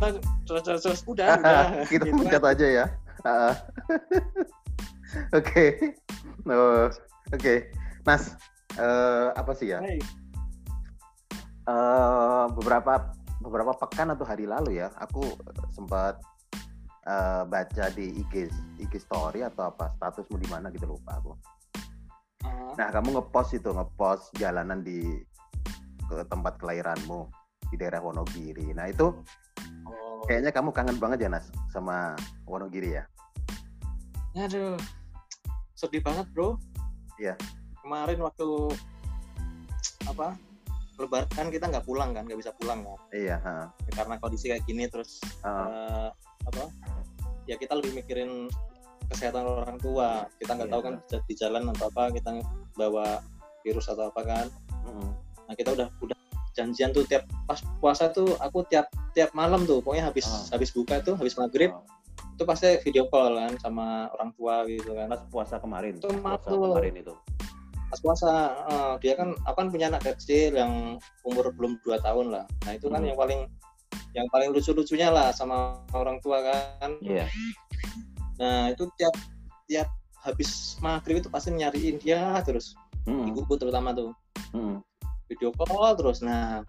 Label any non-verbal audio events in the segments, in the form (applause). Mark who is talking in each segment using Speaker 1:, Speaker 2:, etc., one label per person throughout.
Speaker 1: kita terus terus, terus udah udah (laughs)
Speaker 2: kita
Speaker 1: gitu
Speaker 2: aja ya. Ah. (laughs) Oke. Oh, Oke. Mas, eh, apa sih ya?
Speaker 1: Hey,
Speaker 2: Eh, beberapa beberapa pekan atau hari lalu ya, aku sempat eh, baca di IG IG story atau apa statusmu di mana gitu lupa aku.
Speaker 1: ah,
Speaker 2: Nah, kamu ngepost itu, ngepost jalanan di ke tempat kelahiranmu di daerah Wonogiri. Nah, itu. Kayaknya kamu kangen banget ya, Nas, sama Wonogiri ya?
Speaker 1: Aduh, sedih banget bro.
Speaker 2: Iya.
Speaker 1: Kemarin waktu apa Lebaran kita nggak pulang kan, nggak bisa pulang kan,
Speaker 2: Iya, ha.
Speaker 1: Ya, karena kondisi kayak gini terus
Speaker 2: Ah,
Speaker 1: eh, apa? Ya kita lebih mikirin kesehatan orang tua. Kita nggak
Speaker 2: Iya.
Speaker 1: tahu kan di jalan atau apa kita bawa virus atau apa kan.
Speaker 2: mm-mm.
Speaker 1: Nah kita udah udah janjian tuh tiap pas puasa tuh aku tiap tiap malam tuh pokoknya habis
Speaker 2: Ah.
Speaker 1: habis buka tuh habis maghrib
Speaker 2: Oh,
Speaker 1: itu pasti video call kan sama orang tua gitu kan.
Speaker 2: Pas puasa kemarin,
Speaker 1: Itu
Speaker 2: puasa
Speaker 1: maklum.
Speaker 2: kemarin itu.
Speaker 1: pas puasa eh, dia kan aku kan punya anak kecil yang umur belum 2 tahun lah nah itu kan
Speaker 2: Hmm.
Speaker 1: yang paling yang paling lucu-lucunya lah sama orang tua kan
Speaker 2: Iya.
Speaker 1: nah itu tiap tiap habis maghrib itu pasti nyariin dia terus
Speaker 2: Mm-mm.
Speaker 1: ibuku terutama tuh
Speaker 2: Mm-mm.
Speaker 1: video call terus nah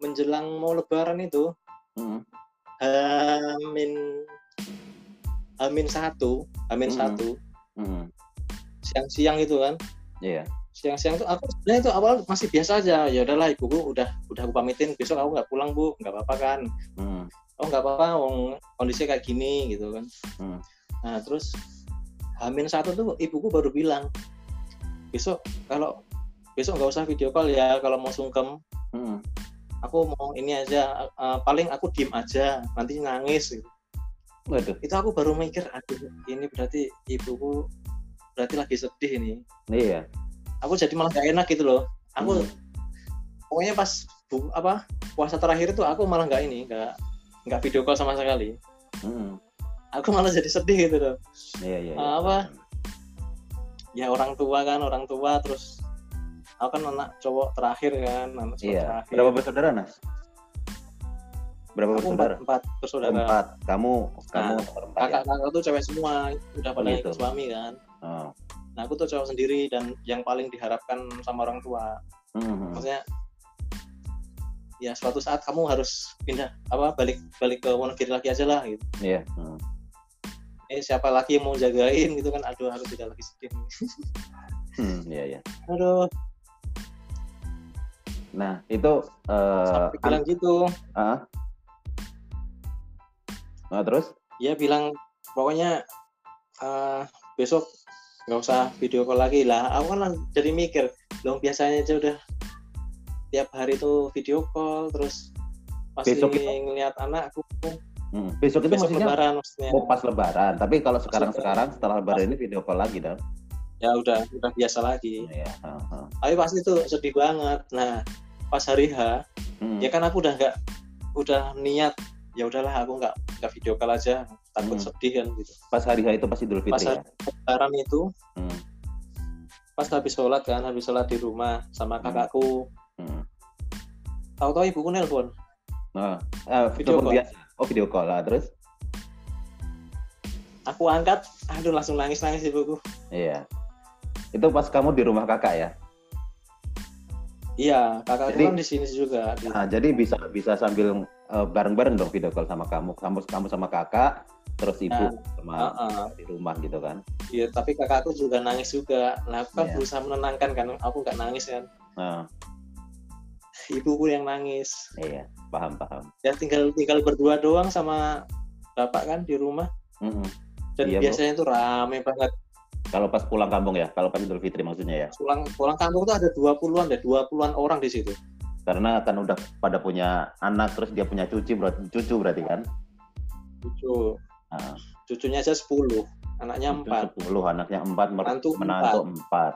Speaker 1: menjelang mau lebaran itu. Hamin Hamin satu Hamin
Speaker 2: Hmm.
Speaker 1: satu
Speaker 2: Mm-mm.
Speaker 1: siang-siang itu kan
Speaker 2: Iya.
Speaker 1: siang-siang tuh aku sebenarnya itu awal masih biasa aja ya udahlah ibuku udah udah aku pamitin besok aku nggak pulang bu nggak apa-apa kan
Speaker 2: Mm.
Speaker 1: oh nggak apa-apa wong kondisinya kayak gini gitu kan
Speaker 2: Hmm.
Speaker 1: nah terus Hamin satu tuh ibuku baru bilang besok kalau besok nggak usah video call ya kalau mau sungkem
Speaker 2: Mm-mm.
Speaker 1: Aku mau ini aja eh, paling aku diem aja nanti nangis gitu.
Speaker 2: Waduh.
Speaker 1: itu aku baru mikir aduh ini berarti ibuku berarti lagi sedih ini
Speaker 2: Iya.
Speaker 1: aku jadi malah gak enak gitu loh aku
Speaker 2: Mm.
Speaker 1: pokoknya pas bu, apa puasa terakhir itu aku malah nggak ini nggak nggak video call sama sekali
Speaker 2: Mm-mm.
Speaker 1: aku malah jadi sedih gitu loh
Speaker 2: Iya, iya. iya.
Speaker 1: Apa? ya orang tua kan orang tua terus aku kan anak cowok terakhir kan anak cowok
Speaker 2: Iya.
Speaker 1: terakhir
Speaker 2: Berapa bersaudara, Nas? Berapa
Speaker 1: aku empat
Speaker 2: bersaudara?
Speaker 1: empat bersaudara
Speaker 2: Empat. Kamu, kamu
Speaker 1: Nah,
Speaker 2: empat ya?
Speaker 1: kakak kakak tuh cewek semua udah pada
Speaker 2: gitu.
Speaker 1: ikut suami kan
Speaker 2: Oh.
Speaker 1: nah aku tuh cowok sendiri dan yang paling diharapkan sama orang tua
Speaker 2: Mhm.
Speaker 1: maksudnya ya suatu saat kamu harus pindah apa balik balik ke Wonogiri lagi aja lah gitu
Speaker 2: Iya. Mm.
Speaker 1: eh siapa lagi yang mau jagain gitu kan aduh harus tidak lagi sedih
Speaker 2: Hmm, Iya, iya.
Speaker 1: aduh
Speaker 2: Nah, itu eh
Speaker 1: sampai bilang gitu
Speaker 2: ah. Nah, terus?
Speaker 1: dia bilang pokoknya eh, besok nggak usah video call lagi lah aku kan jadi mikir dong biasanya aja udah tiap hari tuh video call terus masih
Speaker 2: Besok itu-
Speaker 1: ngeliat anakku
Speaker 2: Hmm. Besok itu
Speaker 1: besok
Speaker 2: maksudnya
Speaker 1: lebaran maksudnya
Speaker 2: Oh, pas lebaran. Tapi kalau sekarang-sekarang setelah lebaran ini video call lagi dong.
Speaker 1: Ya udah udah biasa lagi
Speaker 2: Iya. heeh.
Speaker 1: tapi pasti tuh sedih banget nah pas hari H
Speaker 2: Hmm.
Speaker 1: ya kan aku udah nggak udah niat ya udahlah aku nggak nggak video call aja takut
Speaker 2: Hmm.
Speaker 1: sedih kan gitu
Speaker 2: Pas hari H itu pas Idul
Speaker 1: pas
Speaker 2: Fitri ya.
Speaker 1: hari lebaran itu
Speaker 2: Hmm.
Speaker 1: pas habis sholat kan habis sholat di rumah sama
Speaker 2: Hmm.
Speaker 1: kakakku
Speaker 2: Hmm.
Speaker 1: tahu-tahu ibuku nelpon
Speaker 2: Nah, eh,
Speaker 1: Video call.
Speaker 2: biasa. Oh, video call lah terus.
Speaker 1: aku angkat aduh langsung nangis nangis ibuku
Speaker 2: Iya. Itu pas kamu di rumah kakak ya.
Speaker 1: iya kakakku
Speaker 2: Jadi-
Speaker 1: kan di sini juga
Speaker 2: Nah, jadi bisa bisa sambil eh, bareng-bareng dong video call sama kamu, kamu kamu sama kakak, terus ibu
Speaker 1: Nah,
Speaker 2: sama
Speaker 1: Heeh.
Speaker 2: di rumah gitu kan.
Speaker 1: Iya, tapi kakakku juga nangis juga nah aku kan
Speaker 2: Iya.
Speaker 1: berusaha menenangkan kan aku nggak nangis kan
Speaker 2: Nah,
Speaker 1: ibuku yang nangis
Speaker 2: iya, paham paham.
Speaker 1: ya tinggal tinggal berdua doang sama bapak kan di rumah
Speaker 2: Mm-mm.
Speaker 1: dan
Speaker 2: Iya,
Speaker 1: biasanya tuh rame banget
Speaker 2: Kalau pas pulang kampung ya, kalau pas Idul Fitri maksudnya ya.
Speaker 1: pulang pulang kampung tuh ada 20-an deh 20-an orang di situ
Speaker 2: Karena kan udah pada punya anak terus dia punya cucu berarti cucu berarti kan.
Speaker 1: cucu
Speaker 2: Nah,
Speaker 1: cucunya aja 10 anaknya
Speaker 2: cucu
Speaker 1: 4
Speaker 2: 10, anaknya 4,
Speaker 1: Menantu
Speaker 2: menantu 4.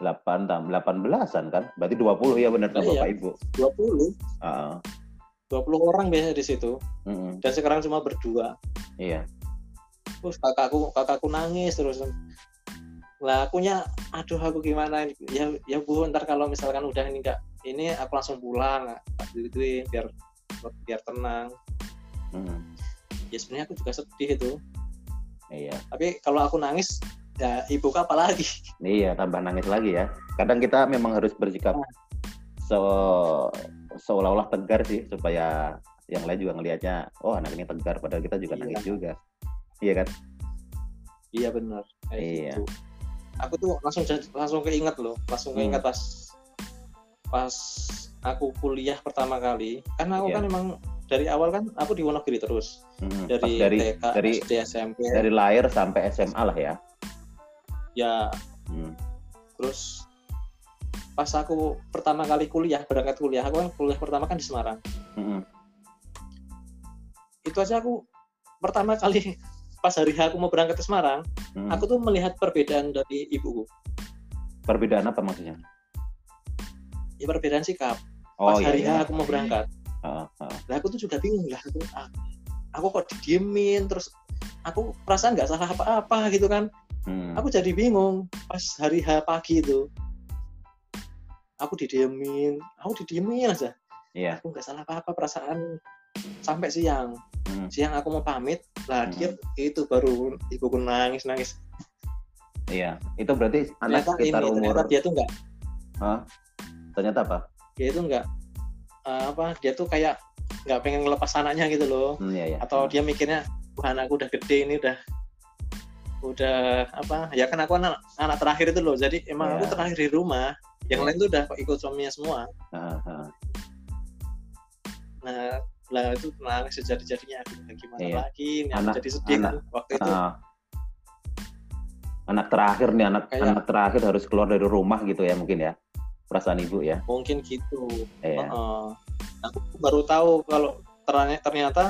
Speaker 2: 8 tambah 18-an kan? Berarti 20 ya benar kan
Speaker 1: Iya.
Speaker 2: Bapak Ibu.
Speaker 1: 20
Speaker 2: Heeh.
Speaker 1: 20 orang biasanya di situ
Speaker 2: Mm-mm.
Speaker 1: dan sekarang cuma berdua
Speaker 2: Iya.
Speaker 1: terus kakakku kakakku nangis terus lah akunya aduh aku gimana ini? ya ya bu ntar kalau misalkan udah ini enggak ini aku langsung pulang gituin biar biar tenang
Speaker 2: Hmm.
Speaker 1: ya sebenarnya aku juga sedih itu
Speaker 2: Iya.
Speaker 1: tapi kalau aku nangis ya ibu apa lagi (laughs)
Speaker 2: Iya, tambah nangis lagi ya. Kadang kita memang harus bersikap se seolah-olah tegar sih supaya yang lain juga ngelihatnya, oh anak ini tegar padahal kita juga
Speaker 1: Iya.
Speaker 2: nangis juga. Iya kan?
Speaker 1: iya benar kayak
Speaker 2: Iya.
Speaker 1: gitu aku tuh langsung langsung keinget loh langsung
Speaker 2: Hmm.
Speaker 1: keinget pas pas aku kuliah pertama kali karena aku
Speaker 2: Iya.
Speaker 1: kan emang dari awal kan aku di Wonogiri terus
Speaker 2: Hmm,
Speaker 1: dari,
Speaker 2: pas dari
Speaker 1: TK
Speaker 2: dari
Speaker 1: SD SMP
Speaker 2: dari lahir sampai SMA lah ya.
Speaker 1: ya
Speaker 2: Hmm.
Speaker 1: terus pas aku pertama kali kuliah berangkat kuliah aku kan kuliah pertama kan di Semarang
Speaker 2: Hmm.
Speaker 1: itu aja aku pertama kali (laughs) pas hari H aku mau berangkat ke Semarang
Speaker 2: Hmm.
Speaker 1: aku tuh melihat perbedaan dari ibuku
Speaker 2: Perbedaan apa maksudnya?
Speaker 1: ya perbedaan sikap
Speaker 2: Oh
Speaker 1: pas
Speaker 2: iya.
Speaker 1: hari
Speaker 2: iya.
Speaker 1: H aku mau berangkat
Speaker 2: Ah, ah.
Speaker 1: lah aku tuh juga bingung lah aku, ah, aku kok didiemin terus aku perasaan nggak salah apa-apa gitu kan
Speaker 2: Hmm.
Speaker 1: aku jadi bingung pas hari H pagi itu aku didiemin aku didiemin aja
Speaker 2: Iya.
Speaker 1: aku nggak salah apa-apa perasaan sampai siang
Speaker 2: Hmm.
Speaker 1: siang aku mau pamit lah
Speaker 2: Hmm.
Speaker 1: dia itu baru ibuku nangis nangis
Speaker 2: Iya. Itu berarti anak
Speaker 1: ternyata ini
Speaker 2: sekitar umur
Speaker 1: ternyata dia tuh nggak
Speaker 2: Hah? Ternyata apa?
Speaker 1: dia itu nggak eh, apa dia tuh kayak nggak pengen ngelepas anaknya gitu loh
Speaker 2: Hmm, iya, iya.
Speaker 1: atau dia mikirnya wah anakku udah gede ini udah udah apa ya kan aku anak anak terakhir itu loh jadi emang aku
Speaker 2: Iya.
Speaker 1: terakhir di rumah yang
Speaker 2: Iya.
Speaker 1: lain tuh udah ikut suaminya semua
Speaker 2: Ah, ah.
Speaker 1: nah lah itu nangis sejadi jadinya aduh gimana
Speaker 2: Iya.
Speaker 1: lagi ini
Speaker 2: Anak-
Speaker 1: jadi sedih
Speaker 2: anak-
Speaker 1: kan waktu itu
Speaker 2: Ah. Anak terakhir nih, anak
Speaker 1: Kayak-
Speaker 2: anak terakhir harus keluar dari rumah gitu ya mungkin ya. Perasaan ibu ya.
Speaker 1: mungkin gitu
Speaker 2: Iya.
Speaker 1: Heeh. aku baru tahu kalau ternyata, ternyata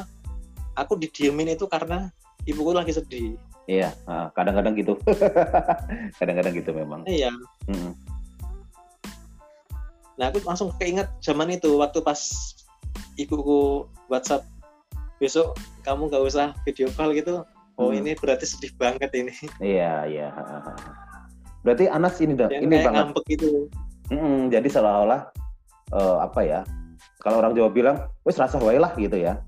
Speaker 1: aku didiemin itu karena ibuku lagi sedih
Speaker 2: Iya, ah, kadang-kadang gitu. (laughs) kadang-kadang gitu memang.
Speaker 1: iya
Speaker 2: Mm.
Speaker 1: nah aku langsung keinget zaman itu waktu pas ibuku WhatsApp besok kamu nggak usah video call gitu oh
Speaker 2: Hmm.
Speaker 1: ini berarti sedih banget ini
Speaker 2: Iya, iya. Berarti Anas ini
Speaker 1: yang
Speaker 2: ini
Speaker 1: kayak
Speaker 2: banget.
Speaker 1: ngambek gitu
Speaker 2: Mm-mm, jadi seolah-olah eh, apa ya? Kalau orang Jawa bilang, wes rasa wae lah gitu ya.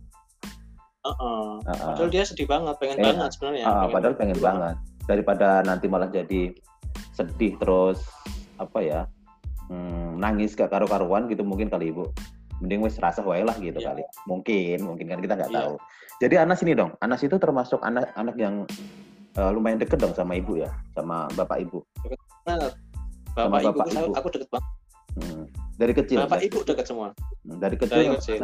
Speaker 1: Heeh.
Speaker 2: Ah, ah.
Speaker 1: padahal dia sedih banget pengen
Speaker 2: Iya.
Speaker 1: banget sebenarnya
Speaker 2: Ah, padahal pengen banget. Daripada nanti malah jadi sedih terus apa ya? hmm, nangis gak karu-karuan gitu mungkin kali ibu. Mending wes rasa wae lah gitu
Speaker 1: Iya.
Speaker 2: kali. Mungkin, mungkin kan kita nggak
Speaker 1: Iya.
Speaker 2: tahu. Jadi Anas ini dong, Anas itu termasuk anak-anak yang eh, lumayan deket dong sama ibu ya, sama bapak ibu.
Speaker 1: banget
Speaker 2: Sama
Speaker 1: bapak,
Speaker 2: bapak,
Speaker 1: ibu,
Speaker 2: ibu.
Speaker 1: aku deket banget
Speaker 2: Hmm. Dari kecil.
Speaker 1: bapak ibu deket semua
Speaker 2: Hmm, dari kecil
Speaker 1: Dari kecil.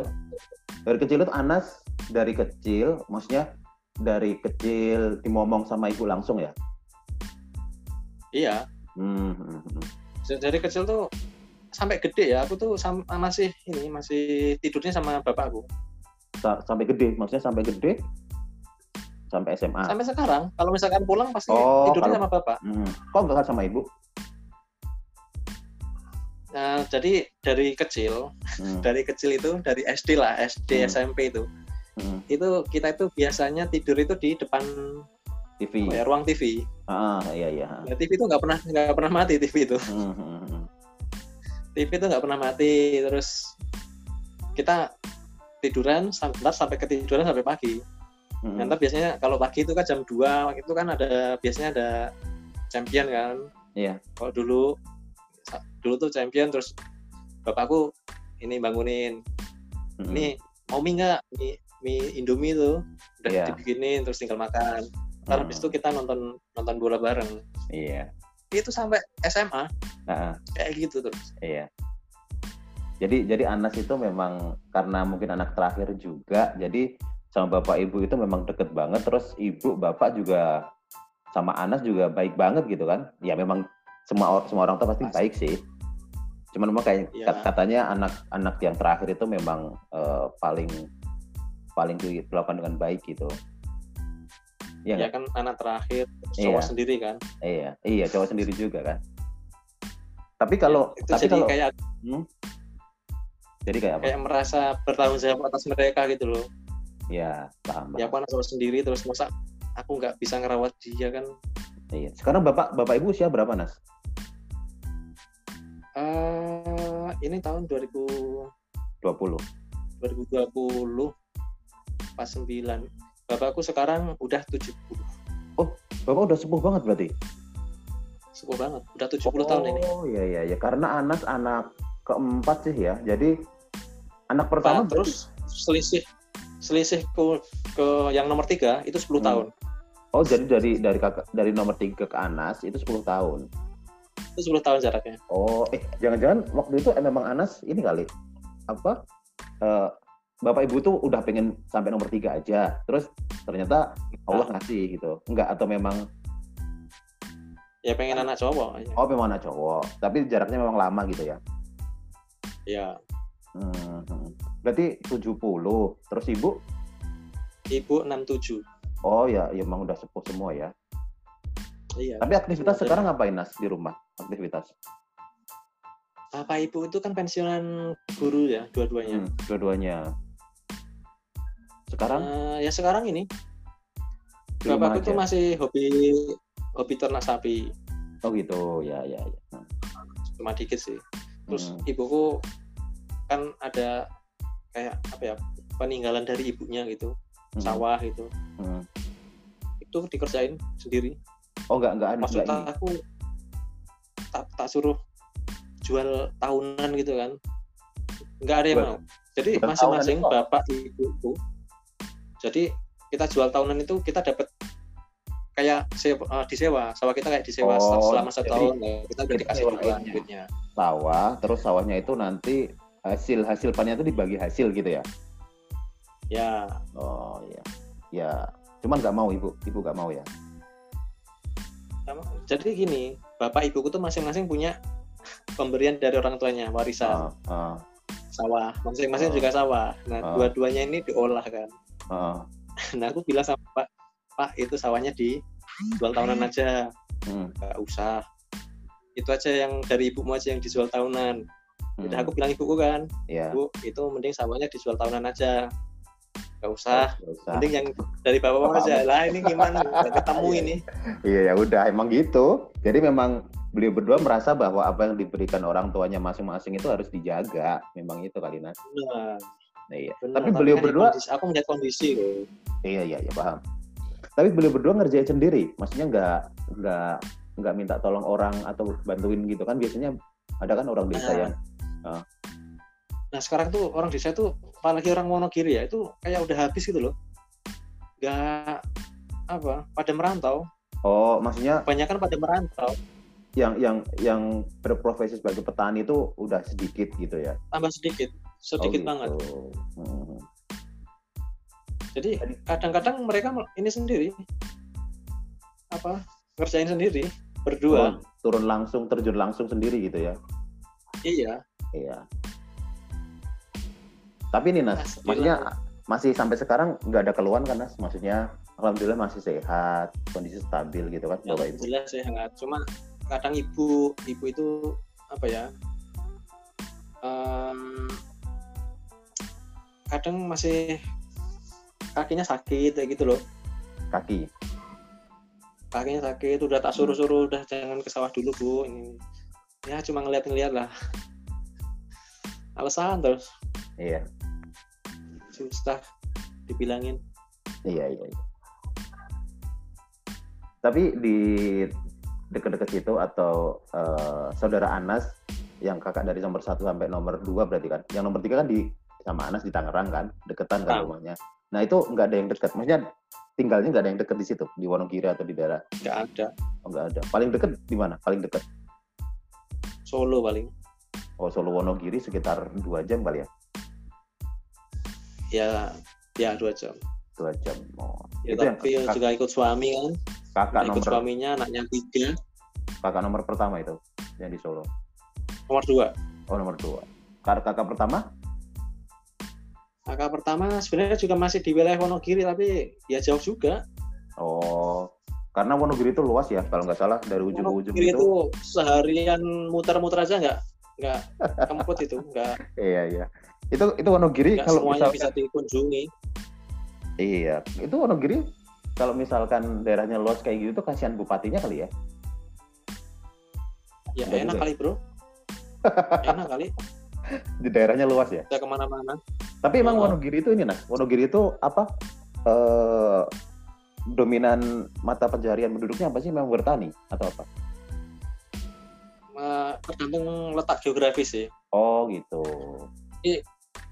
Speaker 2: dari kecil itu Anas dari kecil maksudnya dari kecil dimomong sama ibu langsung ya
Speaker 1: iya
Speaker 2: hmm, hmm, hmm.
Speaker 1: dari kecil tuh sampai gede ya. Aku tuh sam- masih ini masih tidurnya sama bapakku.
Speaker 2: Sa- sampai gede maksudnya sampai gede? Sampai SMA
Speaker 1: sampai sekarang kalau misalkan pulang pasti
Speaker 2: Oh,
Speaker 1: tidurnya
Speaker 2: kalau-
Speaker 1: sama bapak.
Speaker 2: Hmm. kok enggak sama ibu?
Speaker 1: Nah jadi dari kecil
Speaker 2: Hmm, (laughs)
Speaker 1: dari kecil itu dari SD lah SD
Speaker 2: Hmm.
Speaker 1: SMP itu.
Speaker 2: Hmm.
Speaker 1: itu kita itu biasanya tidur itu di depan
Speaker 2: TV
Speaker 1: ya, ruang TV
Speaker 2: ah iya iya
Speaker 1: nah, TV itu nggak pernah nggak pernah mati TV itu.
Speaker 2: Hmm, hmm, hmm.
Speaker 1: TV itu nggak pernah mati terus kita tiduran sam- ntar sampai ketiduran sampai pagi.
Speaker 2: Hmm,
Speaker 1: Nah, ntar biasanya kalau pagi itu kan jam 2 itu kan ada biasanya ada champion kan.
Speaker 2: Iya.
Speaker 1: kalau dulu dulu tuh champion terus bapakku ini bangunin
Speaker 2: hmm.
Speaker 1: ini mau mie nggak? Mie, mie indomie tuh udah
Speaker 2: Iya.
Speaker 1: dibikinin terus tinggal makan. Ntar habis itu kita nonton nonton bola bareng.
Speaker 2: Iya
Speaker 1: itu sampai SMA
Speaker 2: ah.
Speaker 1: kayak gitu terus
Speaker 2: Iya. Jadi jadi Anas itu memang karena mungkin anak terakhir juga, jadi sama bapak ibu itu memang deket banget. Terus ibu bapak juga sama Anas juga baik banget gitu kan? Ya memang semua semua orang tuh pasti
Speaker 1: Pasti.
Speaker 2: baik sih. Cuman memang kayak kat- katanya anak-anak yang terakhir itu memang eh, paling paling diperlakukan dengan baik gitu. Iya
Speaker 1: ya kan anak terakhir
Speaker 2: Iya.
Speaker 1: cowok sendiri kan
Speaker 2: Iya, iya cowok sendiri juga kan. Tapi kalau
Speaker 1: itu
Speaker 2: tapi
Speaker 1: jadi
Speaker 2: kalau
Speaker 1: kayak
Speaker 2: hmm? jadi kayak apa?
Speaker 1: kayak merasa bertanggung jawab atas mereka gitu loh
Speaker 2: Ya, paham.
Speaker 1: ya aku anak cowok sendiri terus masa aku nggak bisa ngerawat dia kan
Speaker 2: Iya. Sekarang bapak bapak ibu usia berapa Nas?
Speaker 1: eh ini tahun 2000
Speaker 2: 20.
Speaker 1: 2020 49 bapakku sekarang udah 70
Speaker 2: Bapak udah sepuh banget berarti.
Speaker 1: sepuh banget udah 70 tahun ini
Speaker 2: Oh iya iya ya karena Anas anak keempat sih ya. Jadi anak pertama
Speaker 1: Pak, terus selisih selisih ke, ke yang nomor tiga itu 10
Speaker 2: Hmm.
Speaker 1: tahun
Speaker 2: Oh jadi dari dari kakak dari nomor tiga ke Anas itu 10 tahun.
Speaker 1: itu 10 tahun jaraknya
Speaker 2: Oh eh jangan-jangan waktu itu eh, memang Anas ini kali apa? eh, Bapak ibu tuh udah pengen sampai nomor tiga aja. Terus ternyata Allah ngasih gitu. Enggak atau memang
Speaker 1: ya pengen anak cowok aja.
Speaker 2: oh memang anak cowok. Tapi jaraknya memang lama gitu ya.
Speaker 1: ya
Speaker 2: Hmm. Berarti 70. Terus ibu?
Speaker 1: ibu 67
Speaker 2: Oh ya, ya emang udah sepuh semua ya.
Speaker 1: iya
Speaker 2: Tapi aktivitas
Speaker 1: Sudah.
Speaker 2: sekarang ngapain Nas di rumah? Aktivitas.
Speaker 1: bapak ibu itu kan pensiunan guru ya dua-duanya
Speaker 2: Hmm, dua-duanya. Sekarang?
Speaker 1: Eh, ya sekarang ini. Bapakku tuh masih hobi hobi ternak sapi.
Speaker 2: Oh gitu, ya ya ya. Nah,
Speaker 1: cuma dikit sih. Terus
Speaker 2: hmm,
Speaker 1: ibuku kan ada kayak apa ya peninggalan dari ibunya gitu.
Speaker 2: Hmm,
Speaker 1: sawah gitu.
Speaker 2: Hmm.
Speaker 1: itu dikerjain sendiri.
Speaker 2: Oh enggak enggak
Speaker 1: maksud
Speaker 2: enggak ini.
Speaker 1: aku tak tak suruh jual tahunan gitu kan. Nggak ada yang mau. Jadi masing-masing bapak ibuku jadi kita jual tahunan itu kita dapat kayak sewa, eh, disewa. Sawah kita kayak disewa
Speaker 2: Oh,
Speaker 1: selama satu tahun. Ya, kita udah dikasih duit
Speaker 2: duitnya. Sawah, terus sawahnya itu nanti hasil hasil panennya itu dibagi hasil gitu ya.
Speaker 1: ya.
Speaker 2: Oh iya. Ya, cuman nggak mau ibu, ibu nggak mau ya.
Speaker 1: jadi gini bapak ibuku tuh masing-masing punya pemberian dari orang tuanya warisan.
Speaker 2: Ah, ah,
Speaker 1: sawah. Masing-masing
Speaker 2: Oh.
Speaker 1: juga sawah. Nah dua-duanya ini diolah kan
Speaker 2: ah.
Speaker 1: nah aku bilang sama pak pak itu sawahnya dijual tahunan aja.
Speaker 2: Hmm,
Speaker 1: nggak usah. Itu aja yang dari ibumu aja yang dijual tahunan. Jadi
Speaker 2: hmm,
Speaker 1: aku bilang ibuku kan
Speaker 2: ya.
Speaker 1: bu itu mending sawahnya dijual tahunan aja. Nggak usah.
Speaker 2: Usah.
Speaker 1: mending yang dari bapak
Speaker 2: Bapak-
Speaker 1: aja. Lah ini gimana? Ketemu
Speaker 2: Iya,
Speaker 1: ini.
Speaker 2: Iya ya udah emang gitu. Jadi memang beliau berdua merasa bahwa apa yang diberikan orang tuanya masing-masing itu harus dijaga. Memang itu kali Nas. Nah, iya.
Speaker 1: benar.
Speaker 2: Tapi beliau
Speaker 1: kan
Speaker 2: berdua
Speaker 1: kondisi- aku melihat kondisi loh
Speaker 2: iya iya iya paham. Tapi beliau berdua ngerjain sendiri. Maksudnya nggak nggak nggak minta tolong orang atau bantuin gitu kan biasanya ada kan orang desa
Speaker 1: Nah.
Speaker 2: yang
Speaker 1: nah sekarang tuh orang desa tuh apalagi orang Wonogiri ya itu kayak udah habis gitu loh nggak apa pada merantau
Speaker 2: oh maksudnya
Speaker 1: kebanyakan pada merantau
Speaker 2: yang yang yang berprofesi sebagai petani itu udah sedikit gitu ya.
Speaker 1: tambah sedikit
Speaker 2: Oh,
Speaker 1: sedikit
Speaker 2: gitu.
Speaker 1: banget
Speaker 2: Hmm.
Speaker 1: jadi kadang-kadang mereka ini sendiri apa ngerjain sendiri berdua
Speaker 2: Turun, turun langsung terjun langsung sendiri gitu ya.
Speaker 1: iya
Speaker 2: Iya. Tapi ini Nas,
Speaker 1: Mas,
Speaker 2: maksudnya masih sampai sekarang nggak ada keluhan kan Nas? Maksudnya alhamdulillah masih sehat, kondisi stabil gitu kan
Speaker 1: ya,
Speaker 2: Bapak Ibu.
Speaker 1: alhamdulillah sehat cuma kadang ibu ibu itu apa ya em, kadang masih kakinya sakit kayak gitu loh
Speaker 2: Kaki.
Speaker 1: kakinya sakit udah tak suruh-suruh udah jangan ke sawah dulu bu ini ya cuma ngeliat-ngeliat lah (laughs) alasan terus
Speaker 2: Iya.
Speaker 1: susah dibilangin
Speaker 2: Iya, iya, iya. Tapi di dekat-dekat situ atau eh, saudara Anas yang kakak dari nomor satu sampai nomor dua berarti kan? Yang nomor tiga kan di sama Anas di Tangerang kan, deketan kan rumahnya. Nah itu nggak ada yang dekat, maksudnya tinggalnya nggak ada yang dekat di situ di Wonogiri atau di daerah
Speaker 1: nggak ada
Speaker 2: oh, nggak ada. Paling dekat di mana? Paling dekat
Speaker 1: Solo paling
Speaker 2: oh Solo Wonogiri sekitar dua jam kali ya,
Speaker 1: ya ya dua jam
Speaker 2: dua jam. Oh,
Speaker 1: ya,
Speaker 2: itu yang
Speaker 1: tapi
Speaker 2: kak-
Speaker 1: juga ikut suami kan
Speaker 2: kakak
Speaker 1: ikut
Speaker 2: nomor
Speaker 1: suaminya anaknya tiga
Speaker 2: kakak nomor pertama itu yang di Solo.
Speaker 1: nomor dua
Speaker 2: Oh nomor dua. Kakak kakak pertama?
Speaker 1: Kakak pertama sebenarnya juga masih di wilayah Wonogiri tapi ya jauh juga
Speaker 2: Oh, karena Wonogiri itu luas ya, kalau nggak salah dari ujung ke ujung
Speaker 1: Wonogiri
Speaker 2: itu.
Speaker 1: itu seharian muter-muter aja nggak nggak kemput itu nggak (laughs)
Speaker 2: Iya iya. Itu itu Wonogiri kalau
Speaker 1: semuanya
Speaker 2: misal
Speaker 1: bisa dikunjungi
Speaker 2: iya, itu Wonogiri kalau misalkan daerahnya luas kayak gitu tuh kasihan bupatinya kali ya.
Speaker 1: ya
Speaker 2: Nggak
Speaker 1: enak
Speaker 2: juga.
Speaker 1: kali bro (laughs) enak kali
Speaker 2: Di daerahnya luas ya.
Speaker 1: bisa ke mana-mana
Speaker 2: Tapi emang
Speaker 1: Oh.
Speaker 2: Wonogiri itu ini nah, Wonogiri itu apa? eh dominan mata pencarian penduduknya apa sih? Memang bertani atau apa?
Speaker 1: Eh, tergantung letak geografis sih.
Speaker 2: Oh gitu.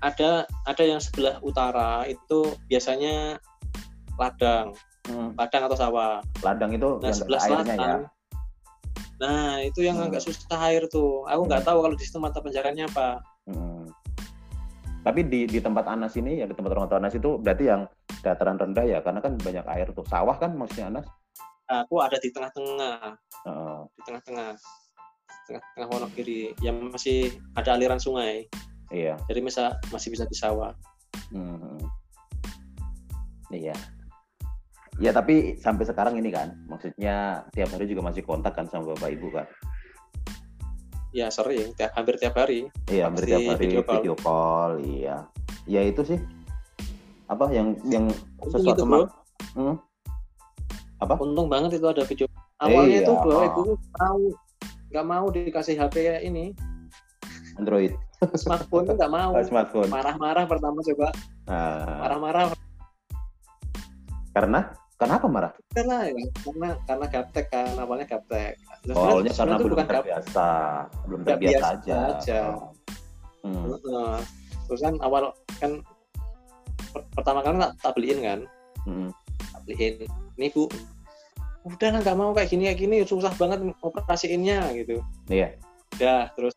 Speaker 1: Ada ada yang sebelah utara itu biasanya ladang,
Speaker 2: Hmm,
Speaker 1: ladang atau sawah.
Speaker 2: ladang itu
Speaker 1: Nah
Speaker 2: yang
Speaker 1: sebelah
Speaker 2: ada airnya ya.
Speaker 1: Nah itu yang
Speaker 2: Hmm.
Speaker 1: agak susah air tuh. Aku nggak
Speaker 2: Hmm.
Speaker 1: tahu kalau di situ mata pencariannya apa.
Speaker 2: Hmm. Tapi di di tempat Anas ini ya di tempat orang tua Anas itu berarti yang dataran rendah ya karena kan banyak air tuh. Sawah kan maksudnya Anas.
Speaker 1: Aku ada di tengah-tengah,
Speaker 2: Heeh.
Speaker 1: di tengah-tengah, tengah-tengah Wonogiri yang masih ada aliran sungai.
Speaker 2: iya.
Speaker 1: Jadi bisa masih bisa di sawah.
Speaker 2: Hmm. Iya. Ya tapi sampai sekarang ini kan, maksudnya tiap hari juga masih kontak kan sama bapak ibu kan?
Speaker 1: Ya sering, tiap, hampir tiap hari.
Speaker 2: Iya, hampir tiap hari
Speaker 1: video
Speaker 2: video
Speaker 1: call.
Speaker 2: call. iya. Ya itu sih. Apa yang yang
Speaker 1: Untung
Speaker 2: sesuatu
Speaker 1: itu,
Speaker 2: Hmm? Apa?
Speaker 1: Untung banget itu ada video. Awalnya
Speaker 2: Iya.
Speaker 1: itu bapak ibu mau nggak mau dikasih HP kayak ini,
Speaker 2: Android,
Speaker 1: smartphone nggak mau.
Speaker 2: Oh, (laughs) smartphone.
Speaker 1: Marah-marah pertama coba,
Speaker 2: Nah,
Speaker 1: marah-marah
Speaker 2: karena kenapa marah?
Speaker 1: karena ya, karena karena gaptek kan awalnya gaptek. Nah,
Speaker 2: Soalnya
Speaker 1: sebenarnya-
Speaker 2: karena belum
Speaker 1: bukan gaptek.
Speaker 2: terbiasa, belum
Speaker 1: Nggak
Speaker 2: terbiasa
Speaker 1: biasa
Speaker 2: aja.
Speaker 1: aja.
Speaker 2: Oh. Hmm.
Speaker 1: Terus kan awal kan per- pertama kali tak, tak beliin kan,
Speaker 2: Hmm.
Speaker 1: tak beliin. Ini bu, udah nggak mau kayak gini kayak gini susah banget operasiinnya gitu.
Speaker 2: Iya.
Speaker 1: Udah terus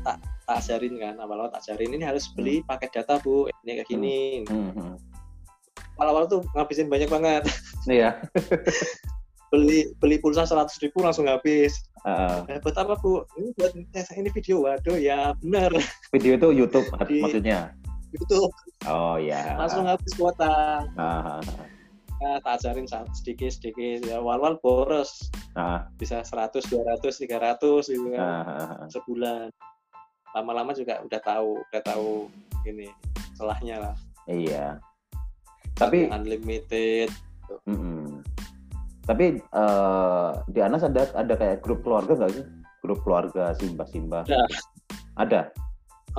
Speaker 1: tak tak ajarin kan awal-awal tak ajarin ini harus beli paket data bu ini kayak gini.
Speaker 2: Hmm, hmm.
Speaker 1: Awal-awal tuh ngabisin banyak banget.
Speaker 2: Iya. (laughs)
Speaker 1: beli beli pulsa seratus ribu langsung habis.
Speaker 2: Heeh.
Speaker 1: Eh, buat apa bu? Ini buat ini video. Waduh ya benar
Speaker 2: video itu YouTube (laughs)
Speaker 1: Di-
Speaker 2: maksudnya.
Speaker 1: itu
Speaker 2: Oh iya.
Speaker 1: langsung habis kuota.
Speaker 2: Ah,
Speaker 1: Nah, tak ajarin sedikit sedikit ya awal-awal boros
Speaker 2: ah,
Speaker 1: bisa 100 200 300 gitu kan
Speaker 2: ah.
Speaker 1: sebulan lama-lama juga udah tahu udah tahu ini celahnya lah
Speaker 2: Iya. Tapi
Speaker 1: unlimited
Speaker 2: mm-mm. tapi eh, di Anas ada ada kayak grup keluarga nggak sih? Grup keluarga simbah-simbah.
Speaker 1: Ada.
Speaker 2: Ada.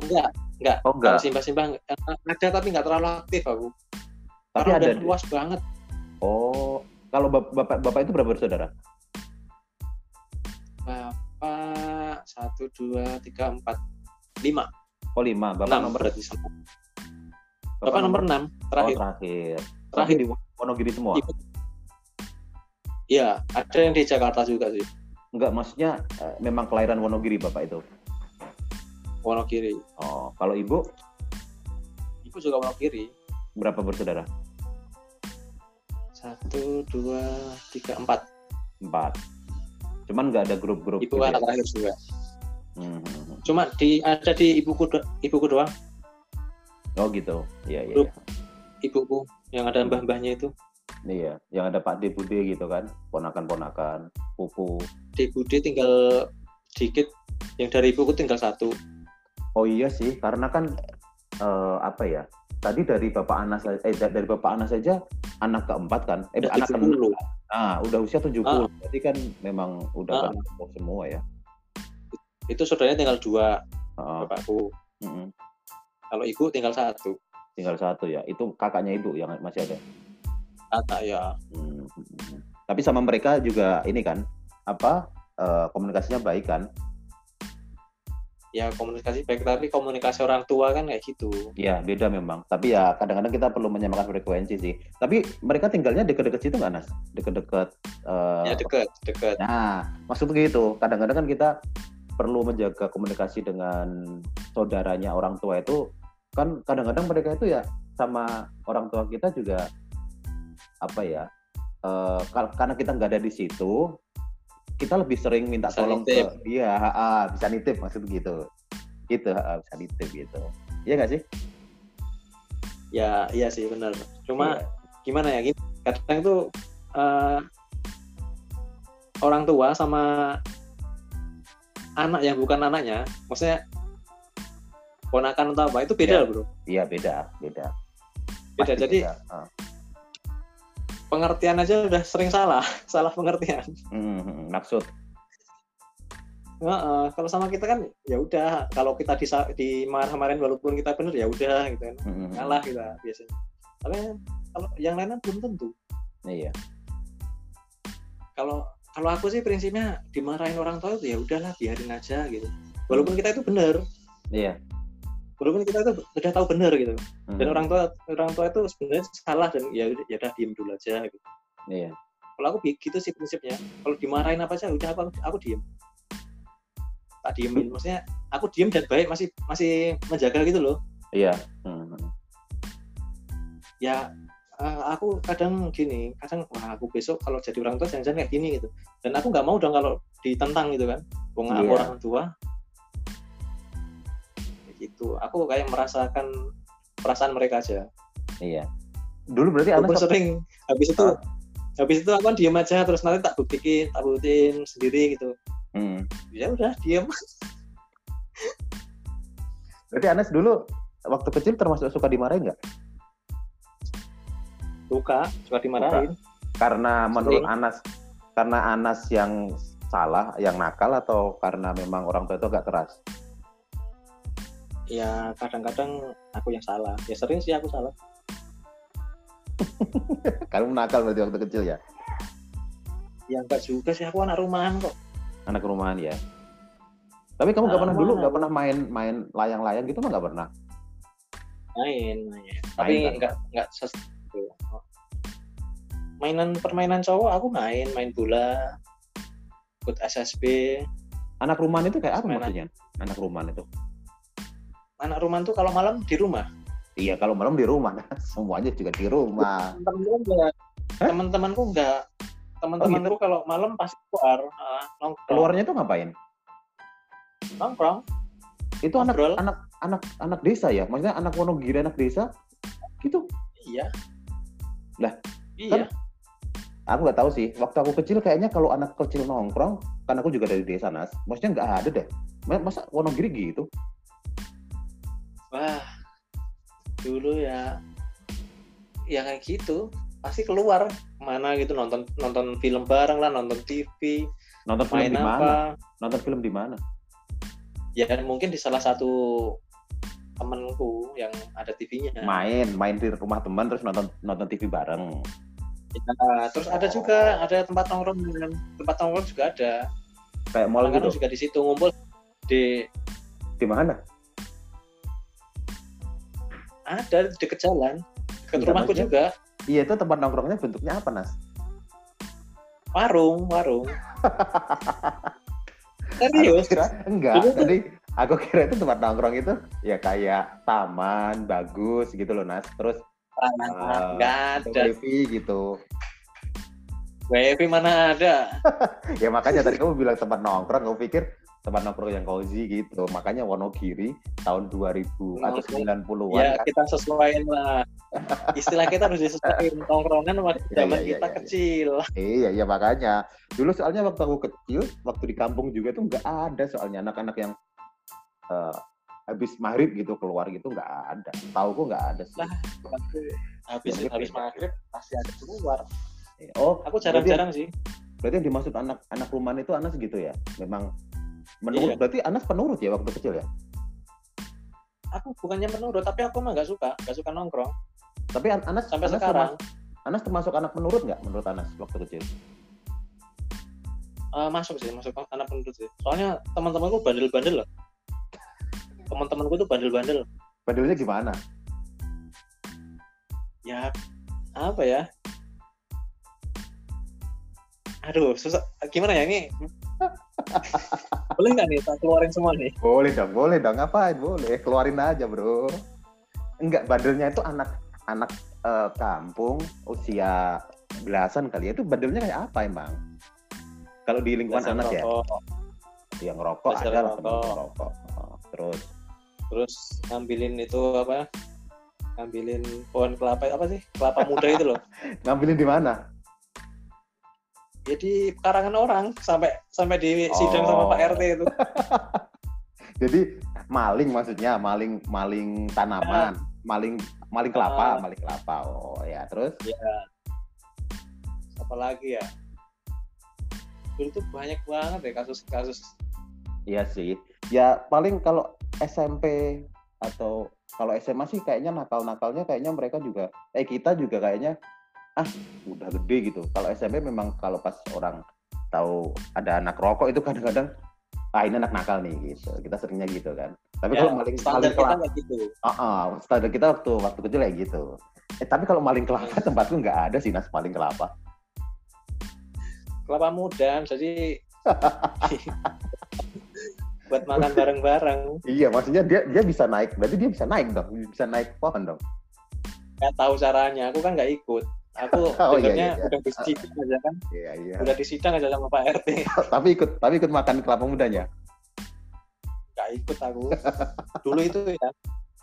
Speaker 1: enggak enggak
Speaker 2: Oh enggak.
Speaker 1: simbah-simbah eh, ada tapi nggak terlalu aktif aku
Speaker 2: Tapi
Speaker 1: Karena
Speaker 2: ada.
Speaker 1: udah luas banget
Speaker 2: Oh, kalau bap- bapak bapak itu berapa bersaudara?
Speaker 1: bapak satu dua tiga empat lima
Speaker 2: Oh lima. Bapak
Speaker 1: enam
Speaker 2: nomor
Speaker 1: berarti sama bapak nomor enam
Speaker 2: Oh,
Speaker 1: terakhir
Speaker 2: terakhir. Terakhir
Speaker 1: terakhir
Speaker 2: di Wonogiri semua.
Speaker 1: Iya, ada yang di Jakarta juga sih,
Speaker 2: Enggak, maksudnya eh, memang kelahiran Wonogiri bapak itu.
Speaker 1: Wonogiri.
Speaker 2: Oh, kalau ibu
Speaker 1: Ibu juga Wonogiri.
Speaker 2: berapa bersaudara?
Speaker 1: Satu, dua, tiga, empat.
Speaker 2: Empat. Cuman nggak ada grup-grup.
Speaker 1: Ibu
Speaker 2: gitu
Speaker 1: anak
Speaker 2: ya?
Speaker 1: terakhir juga.
Speaker 2: Hmm, hmm, hmm.
Speaker 1: Cuma di ada di ibuku ibuku doang,
Speaker 2: Oh gitu. Iya iya.
Speaker 1: Grup.
Speaker 2: iya.
Speaker 1: ibuku yang ada mbah-mbahnya itu.
Speaker 2: Iya, yang ada Pak D Bude gitu kan, ponakan-ponakan, pupu.
Speaker 1: Bude tinggal sedikit, yang dari ibuku tinggal satu.
Speaker 2: Oh iya sih, karena kan eh, apa ya? Tadi dari Bapak Anas eh da- dari Bapak Anas saja anak keempat kan? Eh
Speaker 1: Udah
Speaker 2: anak
Speaker 1: 70.
Speaker 2: keenam. Ah, udah usia 70.
Speaker 1: Ah.
Speaker 2: Berarti kan memang udah
Speaker 1: Ah.
Speaker 2: sepuh semua ya.
Speaker 1: Itu saudaranya tinggal dua,
Speaker 2: Ah,
Speaker 1: bapakku.
Speaker 2: mm-mm.
Speaker 1: Kalau ibu tinggal satu.
Speaker 2: Tinggal satu ya. Itu kakaknya ibu yang masih ada.
Speaker 1: Kata ya,
Speaker 2: Hmm. Tapi sama mereka juga ini kan apa eh, komunikasinya baik kan?
Speaker 1: ya komunikasi baik tapi komunikasi orang tua kan kayak gitu.
Speaker 2: Iya beda memang. Tapi ya kadang-kadang kita perlu menyamakan frekuensi sih. Tapi mereka tinggalnya dekat-dekat situ nggak Nas? Dekat-dekat. eh,
Speaker 1: Ya deket, deket.
Speaker 2: Nah maksudnya gitu. Kadang-kadang kan kita perlu menjaga komunikasi dengan saudaranya orang tua itu kan kadang-kadang mereka itu ya sama orang tua kita juga apa ya? kar- karena kita nggak ada di situ, kita lebih sering minta
Speaker 1: Bisa
Speaker 2: tolong
Speaker 1: nitip.
Speaker 2: ke dia, ha, ha, bisa nitip maksud gitu, gitu, ha, ha, bisa nitip gitu, iya nggak sih?
Speaker 1: Ya, iya sih benar. Cuma
Speaker 2: Iya.
Speaker 1: gimana ya? gini, Kadang itu eh, orang tua sama anak yang bukan anaknya, maksudnya ponakan atau apa itu beda
Speaker 2: Iya.
Speaker 1: bro.
Speaker 2: Iya beda, beda.
Speaker 1: Beda.
Speaker 2: Pasti
Speaker 1: Jadi
Speaker 2: beda. Ah.
Speaker 1: pengertian aja udah sering salah, (laughs) salah pengertian.
Speaker 2: Hmm, hmm, hmm. maksud
Speaker 1: Heeh, kalau sama kita kan ya udah kalau kita di dimarah-marahin walaupun kita bener ya udah gitu kan
Speaker 2: Mm-mm.
Speaker 1: ngalah kita biasanya tapi kalau yang lain kan belum tentu
Speaker 2: Iya.
Speaker 1: kalau kalau aku sih prinsipnya dimarahin orang tua itu ya udahlah biarin aja gitu walaupun kita itu bener
Speaker 2: Iya.
Speaker 1: Walaupun kita itu udah tahu bener gitu dan
Speaker 2: Mm.
Speaker 1: orang tua orang tua itu sebenarnya salah dan ya udah ya udah diem dulu aja gitu
Speaker 2: Iya.
Speaker 1: kalau aku gitu sih prinsipnya kalau dimarahin apa aja udah aku aku diem tak diemin (laughs) maksudnya aku diem dan baik masih masih menjaga gitu loh
Speaker 2: Iya. Mm.
Speaker 1: ya eh, aku kadang gini kadang wah aku besok kalau jadi orang tua jangan-jangan kayak gini gitu dan aku nggak mau dong kalau ditentang gitu kan wong
Speaker 2: Iya.
Speaker 1: orang tua gitu aku kayak merasakan perasaan mereka aja
Speaker 2: Iya. Dulu berarti
Speaker 1: aku
Speaker 2: Anas
Speaker 1: sering habis itu
Speaker 2: Ah.
Speaker 1: habis itu aku kan diem aja terus nanti tak buktiin tak buktiin sendiri gitu
Speaker 2: Hmm.
Speaker 1: ya udah diem
Speaker 2: Berarti Anas dulu waktu kecil termasuk suka dimarahin nggak?
Speaker 1: suka suka dimarahin
Speaker 2: Karena menurut
Speaker 1: Sering.
Speaker 2: Anas, karena Anas yang salah, yang nakal atau karena memang orang tua itu agak keras?
Speaker 1: Ya kadang-kadang aku yang salah ya sering sih aku salah (laughs)
Speaker 2: Kamu nakal berarti waktu kecil ya?
Speaker 1: ya enggak juga sih aku anak rumahan kok
Speaker 2: Anak rumahan ya. Tapi kamu nggak
Speaker 1: Ah,
Speaker 2: pernah dulu nggak pernah main main layang-layang gitu mah nggak pernah?
Speaker 1: main main tapi enggak enggak ses mainan permainan cowok aku main main bola ikut SSB
Speaker 2: Anak rumahan itu kayak apa
Speaker 1: Mainan.
Speaker 2: maksudnya? Anak rumahan itu?
Speaker 1: Anak rumahan tuh kalau malam di rumah
Speaker 2: Iya kalau malam di rumah, (laughs) semuanya juga di rumah.
Speaker 1: temen-temen enggak teman-temanku enggak teman-temanku kalau malam pasti keluar nongkrong
Speaker 2: Keluarnya itu ngapain?
Speaker 1: nongkrong
Speaker 2: Itu anak
Speaker 1: Ngobrol.
Speaker 2: anak anak anak desa ya? Maksudnya anak Wonogiri anak desa? Gitu?
Speaker 1: iya
Speaker 2: Lah,
Speaker 1: iya
Speaker 2: Aku nggak tahu sih. Waktu aku kecil kayaknya kalau anak kecil nongkrong, kan aku juga dari desa Nas. Maksudnya nggak ada deh. Ma- Masa Wonogiri gitu?
Speaker 1: Wah dulu ya ya kayak gitu pasti keluar mana gitu nonton nonton film bareng lah nonton TV
Speaker 2: Nonton film
Speaker 1: main
Speaker 2: di mana? Nonton film di mana?
Speaker 1: ya mungkin di salah satu temenku yang ada TV-nya
Speaker 2: Main, main di rumah teman terus nonton nonton TV bareng.
Speaker 1: Ya, terus ada juga ada tempat nongkrong tempat nongkrong juga ada
Speaker 2: Kayak mall gitu.
Speaker 1: juga di situ ngumpul di
Speaker 2: Di mana?
Speaker 1: Ada di deket jalan dekat
Speaker 2: Iya,
Speaker 1: rumahku juga
Speaker 2: Iya itu tempat nongkrongnya bentuknya apa Nas?
Speaker 1: warung warung (laughs)
Speaker 2: Aku
Speaker 1: serius
Speaker 2: kira enggak.
Speaker 1: Tuh-
Speaker 2: Tadi aku kira itu tempat nongkrong itu ya kayak taman bagus gitu loh Nas. Terus Ah,
Speaker 1: nggak ada
Speaker 2: TV gitu.
Speaker 1: wifi mana ada (laughs)
Speaker 2: Ya makanya tadi kamu bilang tempat nongkrong, kamu pikir tempat nongkrong yang cozy gitu. Makanya Wonogiri tahun 2000 atau
Speaker 1: Nongkrong.
Speaker 2: 90-an
Speaker 1: ya
Speaker 2: kan.
Speaker 1: kita sesuaiin lah istilah kita harus disesuaikan (laughs) tongkrongan waktu
Speaker 2: Iya,
Speaker 1: zaman
Speaker 2: iya,
Speaker 1: kita
Speaker 2: iya, iya.
Speaker 1: kecil
Speaker 2: Iya, iya makanya. Dulu soalnya waktu aku kecil, waktu di kampung juga tuh nggak ada soalnya anak-anak yang eh, habis maghrib gitu keluar gitu nggak ada. Tahu kok nggak ada sih.
Speaker 1: Lah. habis
Speaker 2: Ya,
Speaker 1: habis maghrib pasti ada keluar
Speaker 2: Oh,
Speaker 1: aku jarang-jarang sih
Speaker 2: berarti yang dimaksud anak anak rumahan itu Anas gitu ya? Memang menurut
Speaker 1: Iya.
Speaker 2: berarti Anas penurut ya waktu kecil ya?
Speaker 1: aku bukannya menurut tapi aku mah nggak suka nggak suka nongkrong
Speaker 2: Tapi An- Anas
Speaker 1: sampai
Speaker 2: Anas
Speaker 1: sekarang
Speaker 2: termasuk, Anas termasuk anak penurut nggak menurut Anas waktu kecil?
Speaker 1: Eh, masuk sih masuk anak penurut sih soalnya teman-temanku bandel-bandel loh teman-temanku tuh bandel-bandel
Speaker 2: Bandelnya gimana?
Speaker 1: ya apa ya aduh susah gimana ya ini boleh nggak nih tak keluarin semua nih
Speaker 2: Boleh dong, boleh dong. Ngapain? Boleh. Keluarin aja, bro. Enggak, bandelnya itu anak anak eh, kampung usia belasan kali ya. Itu bandelnya kayak apa emang? Kalau di lingkungan
Speaker 1: Biasa
Speaker 2: Anas ya,
Speaker 1: ngerokok,
Speaker 2: yang ngerokok
Speaker 1: Biasa
Speaker 2: ada lah
Speaker 1: ngerokok.
Speaker 2: teman ngerokok. Oh, terus
Speaker 1: terus ngambilin itu apa ngambilin pohon kelapa apa sih kelapa muda itu loh (laughs)
Speaker 2: ngambilin di mana?
Speaker 1: Jadi karangan orang sampai sampai di sidang sama. Pak RT itu (laughs)
Speaker 2: Jadi maling maksudnya, maling maling tanaman, maling maling kelapa,
Speaker 1: Ah.
Speaker 2: maling kelapa. Oh ya, terus
Speaker 1: ya apa lagi ya dulu tuh banyak banget ya kasus-kasus
Speaker 2: Iya sih. Ya paling kalau SMP atau kalau SMA sih kayaknya nakal-nakalnya kayaknya mereka juga eh kita juga kayaknya ah udah gede gitu. Kalau SMP memang kalau pas orang tahu ada anak rokok itu kadang-kadang ah ini anak nakal nih gitu. Kita seringnya gitu kan. Tapi
Speaker 1: Ya,
Speaker 2: kalau maling
Speaker 1: standar
Speaker 2: maling
Speaker 1: kita nggak gitu
Speaker 2: ah, ah, standar kita waktu waktu kecil kayak gitu. Eh tapi kalau maling kelapa tempatku nggak ada sih nas maling kelapa.
Speaker 1: kelapa muda jadi (laughs) buat makan bareng-bareng
Speaker 2: Iya, maksudnya dia dia bisa naik, berarti dia bisa naik dong, bisa naik pohon dong.
Speaker 1: nggak tahu caranya aku kan nggak ikut aku (laughs)
Speaker 2: Oh, iya, iya, iya.
Speaker 1: udah disidang (laughs) aja kan
Speaker 2: Iya iya.
Speaker 1: udah disidang aja sama Pak RT (laughs)
Speaker 2: tapi ikut tapi ikut makan kelapa mudanya.
Speaker 1: nggak ikut aku dulu itu ya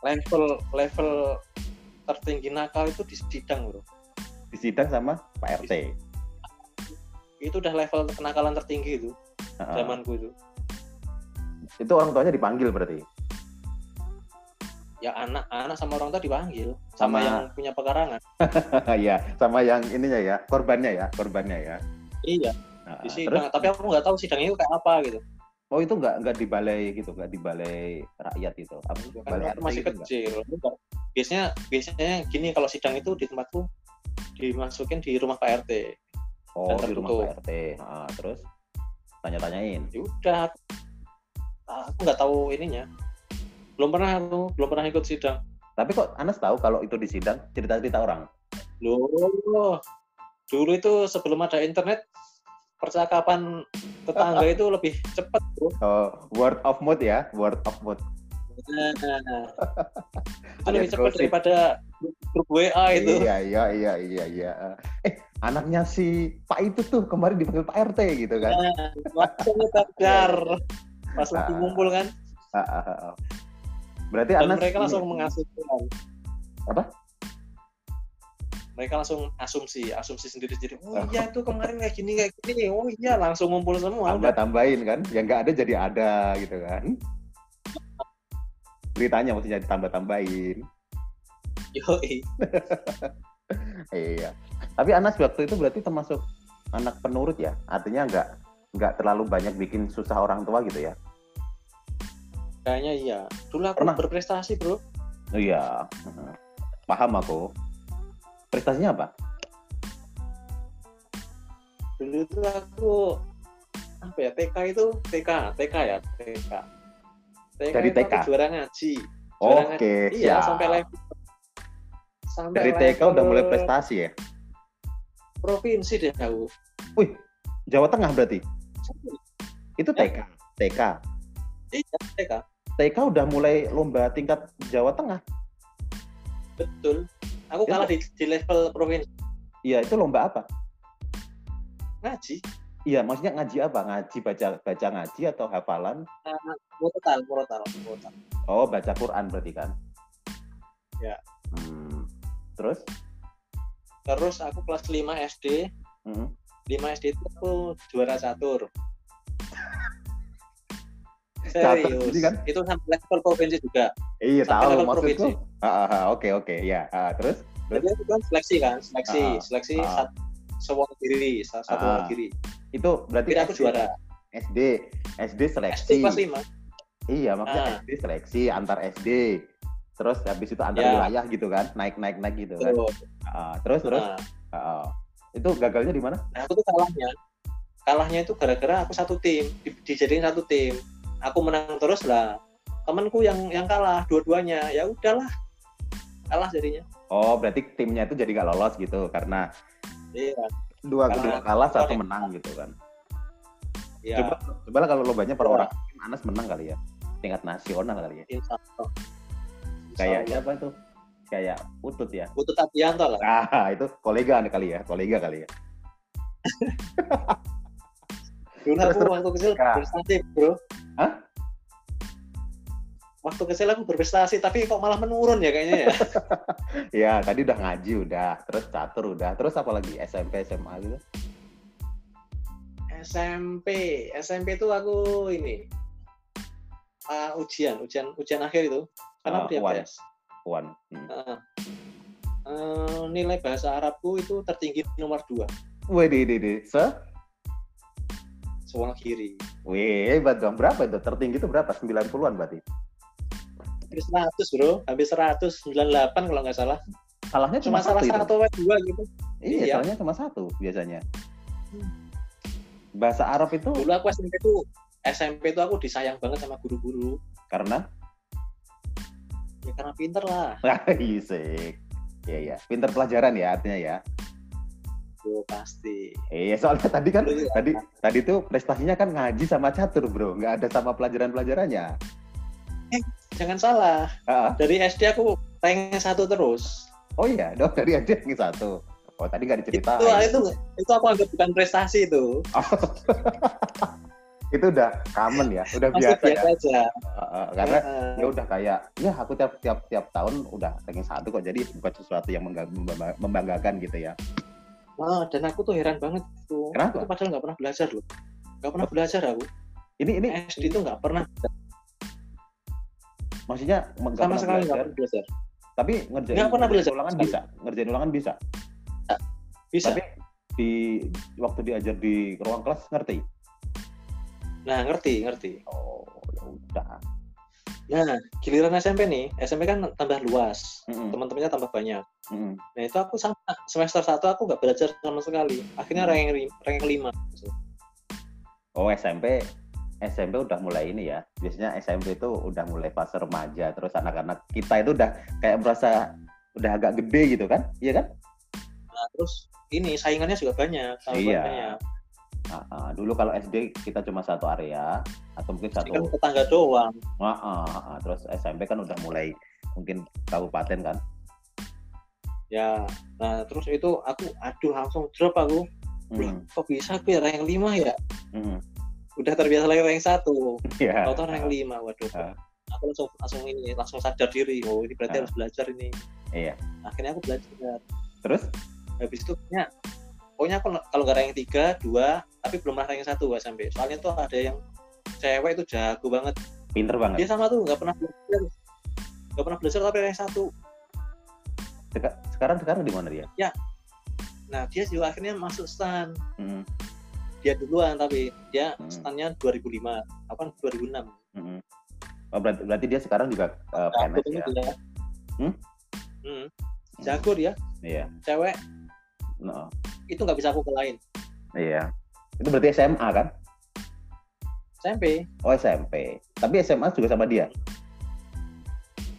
Speaker 1: level level tertinggi nakal itu di sidang bro
Speaker 2: Disidang sama Pak RT.
Speaker 1: itu udah level kenakalan tertinggi itu
Speaker 2: Heeh.
Speaker 1: zamanku itu
Speaker 2: Itu orang tuanya dipanggil berarti.
Speaker 1: Ya anak anak sama orang tua dipanggil
Speaker 2: Sama-
Speaker 1: sama, yang punya pekarangan (laughs)
Speaker 2: Iya, sama yang ininya ya, korbannya ya, korbannya ya.
Speaker 1: iya
Speaker 2: Nah,
Speaker 1: di
Speaker 2: terus,
Speaker 1: sidang tapi aku nggak tahu sidangnya itu kayak apa gitu
Speaker 2: oh itu nggak nggak di balai gitu, nggak di balai rakyat gitu. Apa balai RT
Speaker 1: aku masih kecil Enggak. biasanya biasanya gini kalau sidang itu di tempatku dimasukin di rumah Pak RT
Speaker 2: Oh, di rumah. Pak RT. Nah, terus tanya-tanyain.
Speaker 1: ya udah aku nggak tahu ininya belum pernah aku belum pernah ikut sidang
Speaker 2: Tapi kok Anas tahu kalau itu di sidang cerita-cerita orang?
Speaker 1: loh dulu itu sebelum ada internet percakapan tetangga itu lebih cepat bro
Speaker 2: Oh, word of mouth ya, word of mouth.
Speaker 1: nah, itu lebih cepat daripada grup WA itu
Speaker 2: Iya, iya, iya, iya, iya. Eh, anaknya si Pak itu tuh kemarin dipanggil Pak RT gitu kan.
Speaker 1: nah, langsung kejar (laughs) pas lagi
Speaker 2: Ah.
Speaker 1: ngumpul kan
Speaker 2: Ah, ah, ah, ah. Berarti
Speaker 1: dan
Speaker 2: Anas
Speaker 1: mereka langsung mengasumsikan
Speaker 2: Apa?
Speaker 1: mereka langsung asumsi asumsi sendiri sendiri oh
Speaker 2: Oh.
Speaker 1: iya tuh kemarin kayak gini kayak gini oh iya langsung ngumpul semua
Speaker 2: tambah
Speaker 1: udah
Speaker 2: tambahin kan, yang nggak ada jadi ada gitu kan. Beritanya maksudnya ditambah tambahin.
Speaker 1: yoi (laughs)
Speaker 2: Iya. Tapi Anas waktu itu berarti termasuk anak penurut ya. Artinya nggak nggak terlalu banyak bikin susah orang tua gitu ya.
Speaker 1: Kayaknya iya dulu aku
Speaker 2: Pernah.
Speaker 1: berprestasi bro
Speaker 2: Oh iya. Paham aku. Prestasinya apa?
Speaker 1: dulu itu aku apa ya TK itu TK TK ya TK TK
Speaker 2: Dari TK?
Speaker 1: juara ngaji
Speaker 2: Oke,
Speaker 1: ngaji. iya sampai level sampai
Speaker 2: Dari TK udah mulai prestasi ya.
Speaker 1: provinsi deh aku
Speaker 2: Wih, Jawa Tengah berarti. Itu
Speaker 1: Ya.
Speaker 2: TK. TK.
Speaker 1: Iya TK
Speaker 2: TK udah mulai lomba tingkat Jawa Tengah.
Speaker 1: betul aku
Speaker 2: Itu-
Speaker 1: kalah di, di level provinsi
Speaker 2: Iya, itu lomba apa?
Speaker 1: ngaji
Speaker 2: Iya, maksudnya ngaji apa? Ngaji baca baca ngaji atau hafalan?
Speaker 1: murotal murotal murotal
Speaker 2: Oh, baca Quran berarti kan?
Speaker 1: Ya.
Speaker 2: Hmm. Terus?
Speaker 1: terus aku kelas 5 SD
Speaker 2: Hmm.
Speaker 1: 5 SD itu aku juara catur
Speaker 2: Jadi kan?
Speaker 1: itu sampai level provinsi juga
Speaker 2: Iya,
Speaker 1: Sampai
Speaker 2: tahu
Speaker 1: level
Speaker 2: maksudku.
Speaker 1: provinsi.
Speaker 2: Ah, ah, ah, Oke, oke, ya. Terus?
Speaker 1: jadi itu kan seleksi kan seleksi
Speaker 2: Ah,
Speaker 1: seleksi
Speaker 2: ah.
Speaker 1: sat, sewakili sa- satu
Speaker 2: Ah.
Speaker 1: wakili
Speaker 2: Itu berarti
Speaker 1: aku
Speaker 2: SD.
Speaker 1: juara
Speaker 2: SD, SD
Speaker 1: SD
Speaker 2: seleksi.
Speaker 1: kelas 5
Speaker 2: Iya, maksudnya
Speaker 1: Ah.
Speaker 2: SD seleksi antar SD. Terus habis itu antar
Speaker 1: Ya.
Speaker 2: wilayah gitu kan, naik-naik naik gitu kan. Ah, terus terus ah, ah. itu gagalnya di mana?
Speaker 1: nah, aku tuh kalahnya kalahnya itu gara-gara aku satu tim di, dijadiin satu tim aku menang terus lah temanku yang yang kalah dua-duanya ya udahlah kalah jadinya
Speaker 2: Oh, berarti timnya itu jadi gak lolos gitu karena
Speaker 1: iya
Speaker 2: dua
Speaker 1: Karena-
Speaker 2: kedua kalah satu menang gitu kan.
Speaker 1: iya
Speaker 2: Coba coba lah kalau lombanya per
Speaker 1: Iya.
Speaker 2: orang tim Anas menang kali ya. Tingkat nasional kali ya.
Speaker 1: insya Allah
Speaker 2: Kayak apa itu? Kayak utut ya.
Speaker 1: Putut Adianto lah
Speaker 2: Ah, itu kolega nih kali ya, kolega kali ya.
Speaker 1: dulu aku waktu kecil berprestasi bro
Speaker 2: Hah?
Speaker 1: waktu kecil aku berprestasi tapi kok malah menurun ya kayaknya ya (laughs)
Speaker 2: Ya, tadi udah ngaji udah, terus catur udah, terus apa lagi SMP, SMA gitu.
Speaker 1: SMP SMP itu aku ini ah, ujian ujian ujian akhir itu karena
Speaker 2: Puan. Hmm.
Speaker 1: Ah. Eh, nilai bahasa Arabku itu tertinggi nomor 2
Speaker 2: Wih, di, di?
Speaker 1: Sebelah kiri.
Speaker 2: Wih, hebat dong. Berapa itu? Tertinggi itu berapa? 90-an berarti?
Speaker 1: Hampir 100 bro, hampir 100, 98 kalau nggak salah.
Speaker 2: Salahnya cuma,
Speaker 1: Cuma salah
Speaker 2: satu
Speaker 1: satu atau dua gitu.
Speaker 2: Iya,
Speaker 1: Iya.
Speaker 2: salahnya cuma satu biasanya.
Speaker 1: Hmm.
Speaker 2: Bahasa Arab itu
Speaker 1: Dulu aku SMP itu SMP itu aku disayang banget sama guru-guru.
Speaker 2: karena
Speaker 1: Ya karena pinter lah. (laughs)
Speaker 2: Isik. Iya, iya. Pinter pelajaran ya artinya ya.
Speaker 1: Bro, pasti.
Speaker 2: Iya, soalnya (laughs) tadi kan
Speaker 1: Iya.
Speaker 2: tadi tadi tuh prestasinya kan ngaji sama catur, Bro. Nggak ada sama pelajaran-pelajarannya.
Speaker 1: Jangan salah,
Speaker 2: Ah,
Speaker 1: dari SD aku rank satu terus.
Speaker 2: Oh iya, dong dari aja yang satu. Oh, tadi nggak
Speaker 1: Itu,
Speaker 2: diceritain.
Speaker 1: itu, itu aku anggap bukan prestasi itu. (laughs)
Speaker 2: Itu udah common ya, udah
Speaker 1: Masih
Speaker 2: biasa ya.
Speaker 1: biasa aja.
Speaker 2: Ah, ah, karena
Speaker 1: Heeh.
Speaker 2: ya udah kayak ya aku tiap tiap tiap tahun udah ranking satu kok jadi bukan sesuatu yang membanggakan gitu ya
Speaker 1: Dan aku tuh heran banget tuh.
Speaker 2: Kenapa?
Speaker 1: Aku padahal nggak pernah belajar loh. Nggak pernah belajar aku.
Speaker 2: ini ini
Speaker 1: SD itu nggak pernah
Speaker 2: maksudnya
Speaker 1: sama
Speaker 2: pernah
Speaker 1: sekali nggak pernah belajar.
Speaker 2: tapi ngerjain,
Speaker 1: Nggak pernah
Speaker 2: ngerjain
Speaker 1: belajar
Speaker 2: ulangan
Speaker 1: sekali.
Speaker 2: bisa ngerjain ulangan bisa
Speaker 1: Bisa.
Speaker 2: tapi di waktu diajar di ruang kelas ngerti
Speaker 1: Nah, ngerti, ngerti.
Speaker 2: oh ya udah
Speaker 1: Nah, giliran SMP nih, SMP kan tambah luas,
Speaker 2: Mm-mm,
Speaker 1: teman-temannya tambah banyak.
Speaker 2: mm-mm.
Speaker 1: Nah, itu aku sama semester 1 aku nggak belajar sama sekali. Akhirnya
Speaker 2: Hmm.
Speaker 1: rank ri- rank kelima.
Speaker 2: oh SMP SMP udah mulai ini ya biasanya SMP itu udah mulai fase remaja terus anak-anak kita itu udah kayak merasa udah agak gede gitu kan iya kan
Speaker 1: Nah, terus ini saingannya juga banyak.
Speaker 2: Iya.
Speaker 1: banyak.
Speaker 2: Ah, ah. dulu kalau SD kita cuma satu area atau mungkin satu
Speaker 1: kan tetangga doang.
Speaker 2: Ah, ah, ah. terus SMP kan udah mulai mungkin kabupaten kan
Speaker 1: Ya, nah terus itu aku aduh langsung drop aku.
Speaker 2: Hmm,
Speaker 1: kok bisa aku ya rank 5 ya?
Speaker 2: hmm.
Speaker 1: Udah terbiasa lagi rank 1.
Speaker 2: Iya.
Speaker 1: Tahu-tahu rank 5. Waduh.
Speaker 2: Ah.
Speaker 1: Aku langsung langsung ini langsung sadar diri. Oh, ini berarti
Speaker 2: Ah.
Speaker 1: harus belajar ini.
Speaker 2: Iya.
Speaker 1: Akhirnya aku belajar.
Speaker 2: Terus
Speaker 1: Habis itu pokoknya pokoknya aku kalau nggak rank 3, 2, tapi belum pernah rank 1 SMP. Soalnya tuh ada yang cewek itu jago banget.
Speaker 2: pinter banget.
Speaker 1: Dia sama tuh nggak pernah belajar. Nggak pernah belajar tapi rank 1.
Speaker 2: Seka- sekarang sekarang di mana dia?
Speaker 1: Nah, dia juga akhirnya masuk stan.
Speaker 2: Hmm,
Speaker 1: Dia duluan tapi dia
Speaker 2: Hmm.
Speaker 1: stannya 2005. Apa 2006.
Speaker 2: hmm. Oh, berarti, berarti dia sekarang juga uh, PNS ya?
Speaker 1: dia.
Speaker 2: Hmm?
Speaker 1: Hmm. Jago dia,
Speaker 2: Iya.
Speaker 1: cewek
Speaker 2: No.
Speaker 1: itu nggak bisa aku kelain.
Speaker 2: Iya. Itu berarti SMA kan?
Speaker 1: SMP
Speaker 2: Oh SMP. Tapi SMA juga sama dia.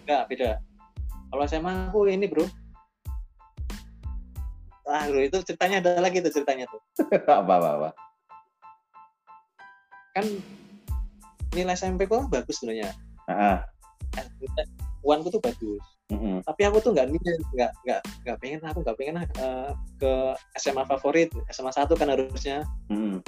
Speaker 1: nggak beda. Kalau SMA aku ini bro. Ah bro itu ceritanya ada lagi tuh ceritanya tuh. (laughs)
Speaker 2: apa apa apa.
Speaker 1: Kan nilai SMP ku kan bagus sebenarnya.
Speaker 2: Ah,
Speaker 1: Uanku tuh bagus.
Speaker 2: mm-mm.
Speaker 1: Tapi aku tuh nggak nilai, nggak nggak nggak pengen aku nggak pengen eh, ke SMA favorit SMA satu kan harusnya.
Speaker 2: Mm-mm.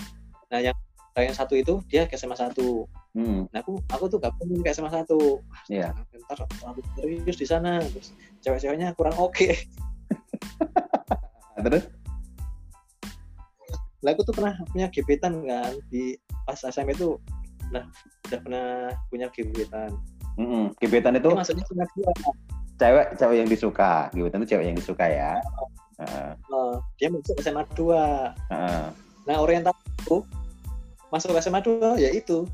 Speaker 1: Yang satu itu dia ke SMA satu.
Speaker 2: Mm-mm.
Speaker 1: Nah aku aku tuh gak pengen ke SMA satu.
Speaker 2: Iya.
Speaker 1: Ntar terlalu serius di sana. Terus cewek-ceweknya kurang oke. (laughs)
Speaker 2: Terus?
Speaker 1: Lah aku tuh pernah punya gebetan kan di pas SMP itu udah udah pernah punya gebetan.
Speaker 2: Mm-mm. Gebetan itu
Speaker 1: Dia maksudnya cuma dua.
Speaker 2: cewek cewek yang disuka. Gebetan itu cewek yang disuka ya. Ah,
Speaker 1: Eh, dia masuk SMA 2.
Speaker 2: ah.
Speaker 1: Nah orientasiku masuk SMA 2 ya itu.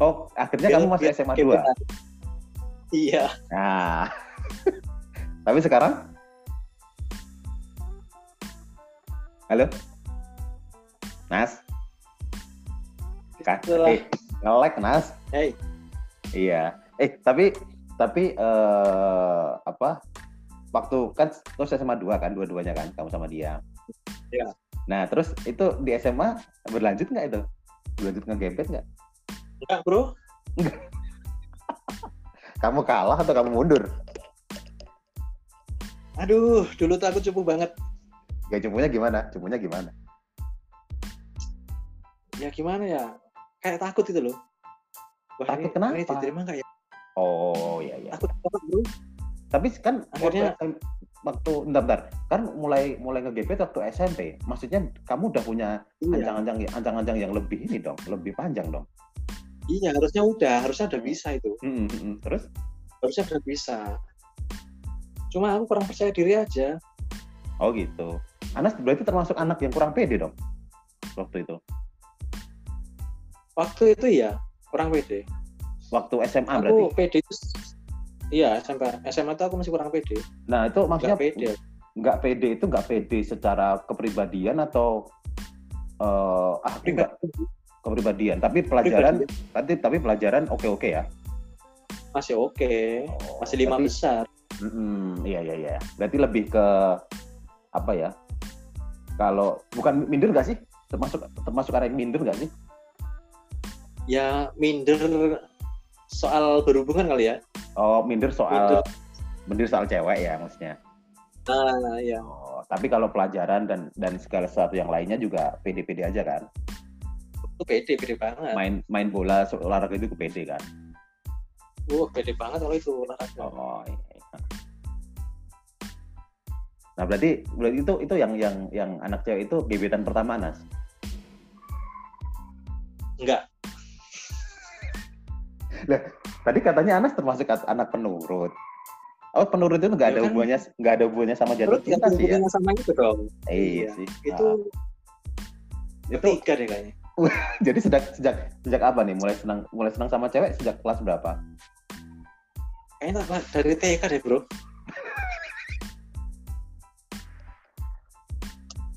Speaker 2: Oh, akhirnya kamu masuk
Speaker 1: Biar-
Speaker 2: SMA 2.
Speaker 1: gebetan. Iya.
Speaker 2: Nah. (laughs) Tapi sekarang? Halo? Nas? Kak, eh, nge-lag Nas?
Speaker 1: Hey,
Speaker 2: Iya. Eh, tapi tapi eh apa? Waktu kan terus SMA 2 kan, dua-duanya kan kamu sama dia.
Speaker 1: Iya.
Speaker 2: Nah, terus itu di SMA berlanjut nggak itu? Berlanjut nge-gebet nggak?
Speaker 1: enggak bro.
Speaker 2: Kamu kalah atau kamu mundur?
Speaker 1: Aduh, dulu tuh aku cupu banget.
Speaker 2: Gak cumunya gimana? Cumunya gimana?
Speaker 1: Ya gimana ya? Kayak takut gitu loh. Wah,
Speaker 2: Takut
Speaker 1: ini,
Speaker 2: kenapa?
Speaker 1: Ini diterima nggak ya?
Speaker 2: Oh, iya iya.
Speaker 1: Takut banget bro.
Speaker 2: Tapi kan
Speaker 1: Akhirnya-
Speaker 2: waktu, bentar, bentar. kan mulai mulai nge-gebet waktu SMP. Maksudnya kamu udah punya
Speaker 1: Iya.
Speaker 2: ancang-ancang ancang-ancang yang lebih ini dong, lebih panjang dong.
Speaker 1: Iya, harusnya udah, harusnya udah
Speaker 2: Hmm.
Speaker 1: bisa itu.
Speaker 2: Mm, mm, mm. Terus?
Speaker 1: Harusnya udah bisa. Cuma aku kurang percaya diri aja.
Speaker 2: Oh gitu. Anas berarti termasuk anak yang kurang pede dong waktu itu.
Speaker 1: waktu itu ya kurang pede
Speaker 2: Waktu SMA
Speaker 1: aku
Speaker 2: berarti.
Speaker 1: pede itu iya SMP SMA itu aku masih kurang pede.
Speaker 2: Nah, itu maksudnya
Speaker 1: nggak pede.
Speaker 2: nggak pede itu nggak pede secara kepribadian atau eh ah enggak. Kepribadian, tapi pelajaran tapi tapi pelajaran oke-oke ya.
Speaker 1: masih oke.
Speaker 2: Oh,
Speaker 1: masih lima
Speaker 2: berarti-
Speaker 1: besar.
Speaker 2: Mm-mm, iya iya iya. Berarti lebih ke apa ya? Kalau bukan minder nggak sih? Termasuk termasuk arah minder nggak sih?
Speaker 1: ya minder soal berhubungan kali ya
Speaker 2: Oh, minder soal
Speaker 1: Minder.
Speaker 2: minder soal cewek ya maksudnya.
Speaker 1: nah ya
Speaker 2: Oh, tapi kalau pelajaran dan dan segala sesuatu yang lainnya juga pede-pede aja kan.
Speaker 1: itu pede pede banget
Speaker 2: Main main bola olahraga itu pede kan.
Speaker 1: wah pede banget kalau itu olahraga
Speaker 2: Oh, iya. iya. Nah, berarti berarti itu itu yang yang yang anak cewek itu gebetan pertama Nas.
Speaker 1: enggak
Speaker 2: Tadi katanya Anas termasuk anak penurut. Oh, penurut itu nggak
Speaker 1: Ya
Speaker 2: ada
Speaker 1: kan.
Speaker 2: hubungannya nggak ada hubungannya sama jatuh
Speaker 1: terus
Speaker 2: cinta sih ya.
Speaker 1: hubungannya sama itu dong
Speaker 2: Iya
Speaker 1: Iya.
Speaker 2: sih.
Speaker 1: itu
Speaker 2: Ah, itu
Speaker 1: tiga deh kayaknya (laughs)
Speaker 2: jadi sejak sejak sejak apa nih mulai senang mulai senang sama cewek sejak kelas berapa?
Speaker 1: kayaknya dari TK deh bro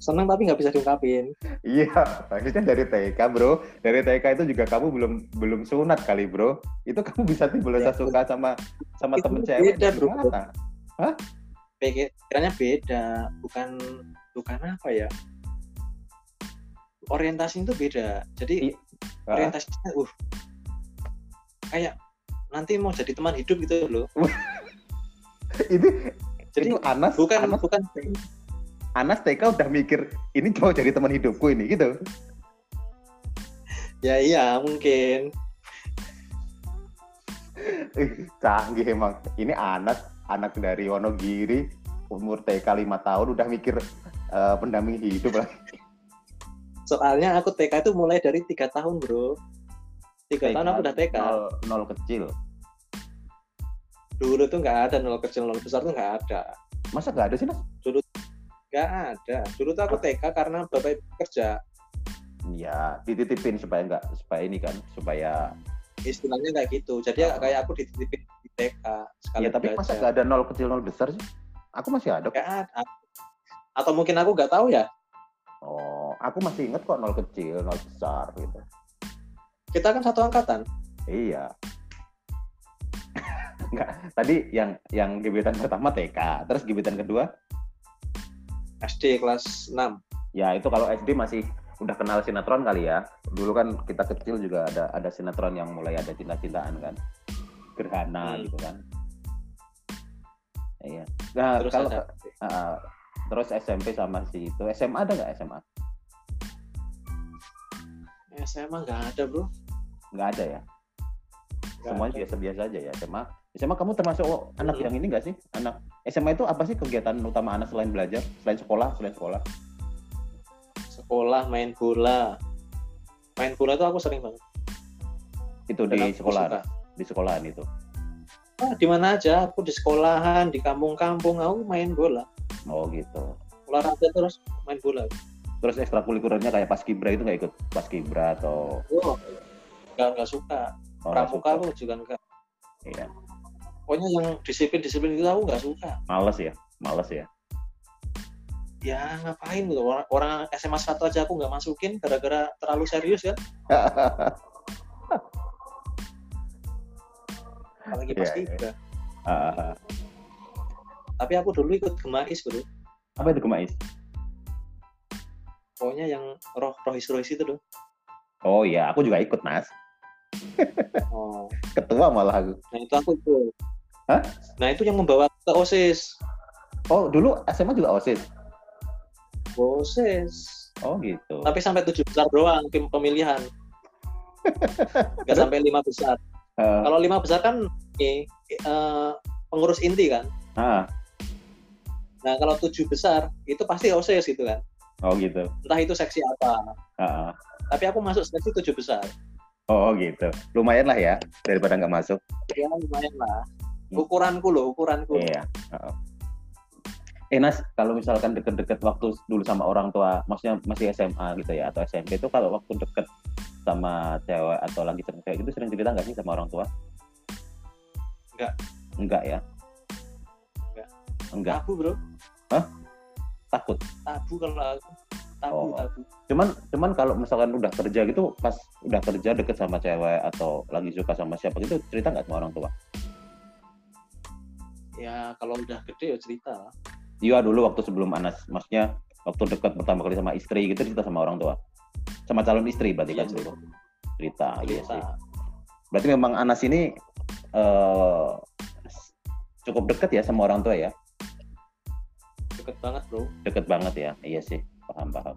Speaker 1: senang tapi nggak bisa diungkapin
Speaker 2: Iya, maksudnya dari TK bro. Dari TK itu juga kamu belum belum sunat kali bro. Itu kamu bisa tiba
Speaker 1: Ya,
Speaker 2: suka sama sama
Speaker 1: itu
Speaker 2: temen cewek
Speaker 1: beda, bro.
Speaker 2: mana?
Speaker 1: pikirannya beda bukan bukan apa ya orientasi itu beda jadi
Speaker 2: Iya. Ah,
Speaker 1: orientasinya uh kayak nanti mau jadi teman hidup gitu loh (laughs)
Speaker 2: itu
Speaker 1: jadi
Speaker 2: itu Anas
Speaker 1: bukan
Speaker 2: Anas,
Speaker 1: bukan
Speaker 2: Anas TK udah mikir ini mau jadi teman hidupku ini gitu.
Speaker 1: ya iya mungkin
Speaker 2: Ih, Canggih emang. Ini Anas anak dari Wonogiri umur TK 5 tahun udah mikir eh, pendamping hidup lah.
Speaker 1: soalnya aku TK itu mulai dari tiga tahun bro tiga tahun aku udah TK
Speaker 2: Nol, nol kecil.
Speaker 1: dulu tuh nggak ada nol kecil nol besar tuh nggak ada
Speaker 2: Masa nggak ada sih Nas?
Speaker 1: Nggak ada dulu tuh aku TK karena bapak ibu kerja
Speaker 2: Iya, dititipin supaya nggak supaya ini kan supaya
Speaker 1: istilahnya kayak gitu jadi
Speaker 2: Oh.
Speaker 1: kayak aku dititipin di TK sekali
Speaker 2: ya tapi masa
Speaker 1: belajar.
Speaker 2: nggak ada nol kecil nol besar sih? Aku masih ada.
Speaker 1: nggak ada atau mungkin aku nggak tahu ya
Speaker 2: Oh, aku masih inget kok nol kecil nol besar gitu.
Speaker 1: kita kan satu angkatan
Speaker 2: Iya. (laughs) Enggak, tadi yang yang gebetan pertama TK, terus gebetan kedua
Speaker 1: SD kelas 6
Speaker 2: ya itu kalau SD masih udah kenal sinetron kali ya. Dulu kan kita kecil juga ada ada sinetron yang mulai ada cinta-cintaan kan. Gerhana
Speaker 1: Hmm.
Speaker 2: gitu kan. Iya. Nah,
Speaker 1: terus
Speaker 2: kalau
Speaker 1: ada
Speaker 2: uh, terus SMP sama si itu SMA ada nggak SMA?
Speaker 1: SMA nggak ada bro
Speaker 2: Nggak ada ya.
Speaker 1: Nggak
Speaker 2: Semuanya biasa-biasa aja ya SMA. SMA kamu termasuk oh, anak
Speaker 1: Hmm.
Speaker 2: yang ini nggak sih? Anak SMA itu apa sih kegiatan utama anak selain belajar, selain sekolah, selain sekolah?
Speaker 1: sekolah main bola main bola tuh aku sering banget
Speaker 2: Itu
Speaker 1: Dan
Speaker 2: di sekolah,
Speaker 1: suka.
Speaker 2: di sekolahan itu.
Speaker 1: ah, di mana aja aku di sekolahan di kampung-kampung aku main bola
Speaker 2: Oh gitu.
Speaker 1: olahraga terus main bola
Speaker 2: Terus ekstrakurikulernya kayak paskibra itu nggak ikut paskibra atau
Speaker 1: oh nggak nggak suka
Speaker 2: oh,
Speaker 1: pramuka aku juga nggak
Speaker 2: Iya.
Speaker 1: Pokoknya yang disiplin-disiplin itu aku nggak suka
Speaker 2: Males ya, males ya.
Speaker 1: ya ngapain gitu orang, orang SMA 1 aja aku nggak masukin gara-gara terlalu serius kan (laughs) apalagi pas
Speaker 2: Iya, iya.
Speaker 1: tiga
Speaker 2: Ah,
Speaker 1: tapi aku dulu ikut gemais bro
Speaker 2: apa itu kemais?
Speaker 1: pokoknya yang roh rohis rohis itu loh
Speaker 2: Oh iya, aku juga ikut Nas.
Speaker 1: oh (laughs)
Speaker 2: Ketua malah aku.
Speaker 1: nah itu aku ikut
Speaker 2: Hah?
Speaker 1: nah itu yang membawa ke osis
Speaker 2: Oh dulu SMA juga osis.
Speaker 1: osis
Speaker 2: Oh gitu.
Speaker 1: tapi sampai tujuh besar doang tim pemilihan (laughs) nggak sampai lima besar
Speaker 2: Eh,
Speaker 1: kalau lima besar kan ini eh, pengurus inti kan
Speaker 2: ah,
Speaker 1: nah kalau tujuh besar itu pasti osis gitu kan
Speaker 2: oh gitu.
Speaker 1: entah itu seksi apa
Speaker 2: ah.
Speaker 1: tapi aku masuk seksi tujuh besar
Speaker 2: Oh gitu. Lumayan lah ya daripada nggak masuk.
Speaker 1: ya lumayan lah ukuranku loh ukuranku
Speaker 2: Iya. heeh. Eh Nas, kalau misalkan deket-deket waktu dulu sama orang tua, maksudnya masih SMA gitu ya atau SMP itu kalau waktu deket sama cewek atau lagi sering kayak gitu sering cerita nggak sih sama orang tua?
Speaker 1: Enggak.
Speaker 2: Enggak ya?
Speaker 1: Enggak.
Speaker 2: Enggak.
Speaker 1: Tabu bro.
Speaker 2: Takut.
Speaker 1: Tabu kalau aku. Tabu
Speaker 2: Oh.
Speaker 1: tabu.
Speaker 2: Cuman cuman kalau misalkan udah kerja gitu pas udah kerja deket sama cewek atau lagi suka sama siapa gitu cerita nggak sama orang tua?
Speaker 1: Ya kalau udah gede ya cerita lah.
Speaker 2: Iya dulu waktu sebelum Anas, maksudnya waktu dekat pertama kali sama istri gitu cerita sama orang tua. Sama calon istri berarti kan
Speaker 1: Iya,
Speaker 2: cerita. Cerita, iya sih. Berarti memang Anas ini eh cukup dekat ya sama orang tua ya?
Speaker 1: Deket banget bro.
Speaker 2: Deket banget ya. Iya sih, paham paham.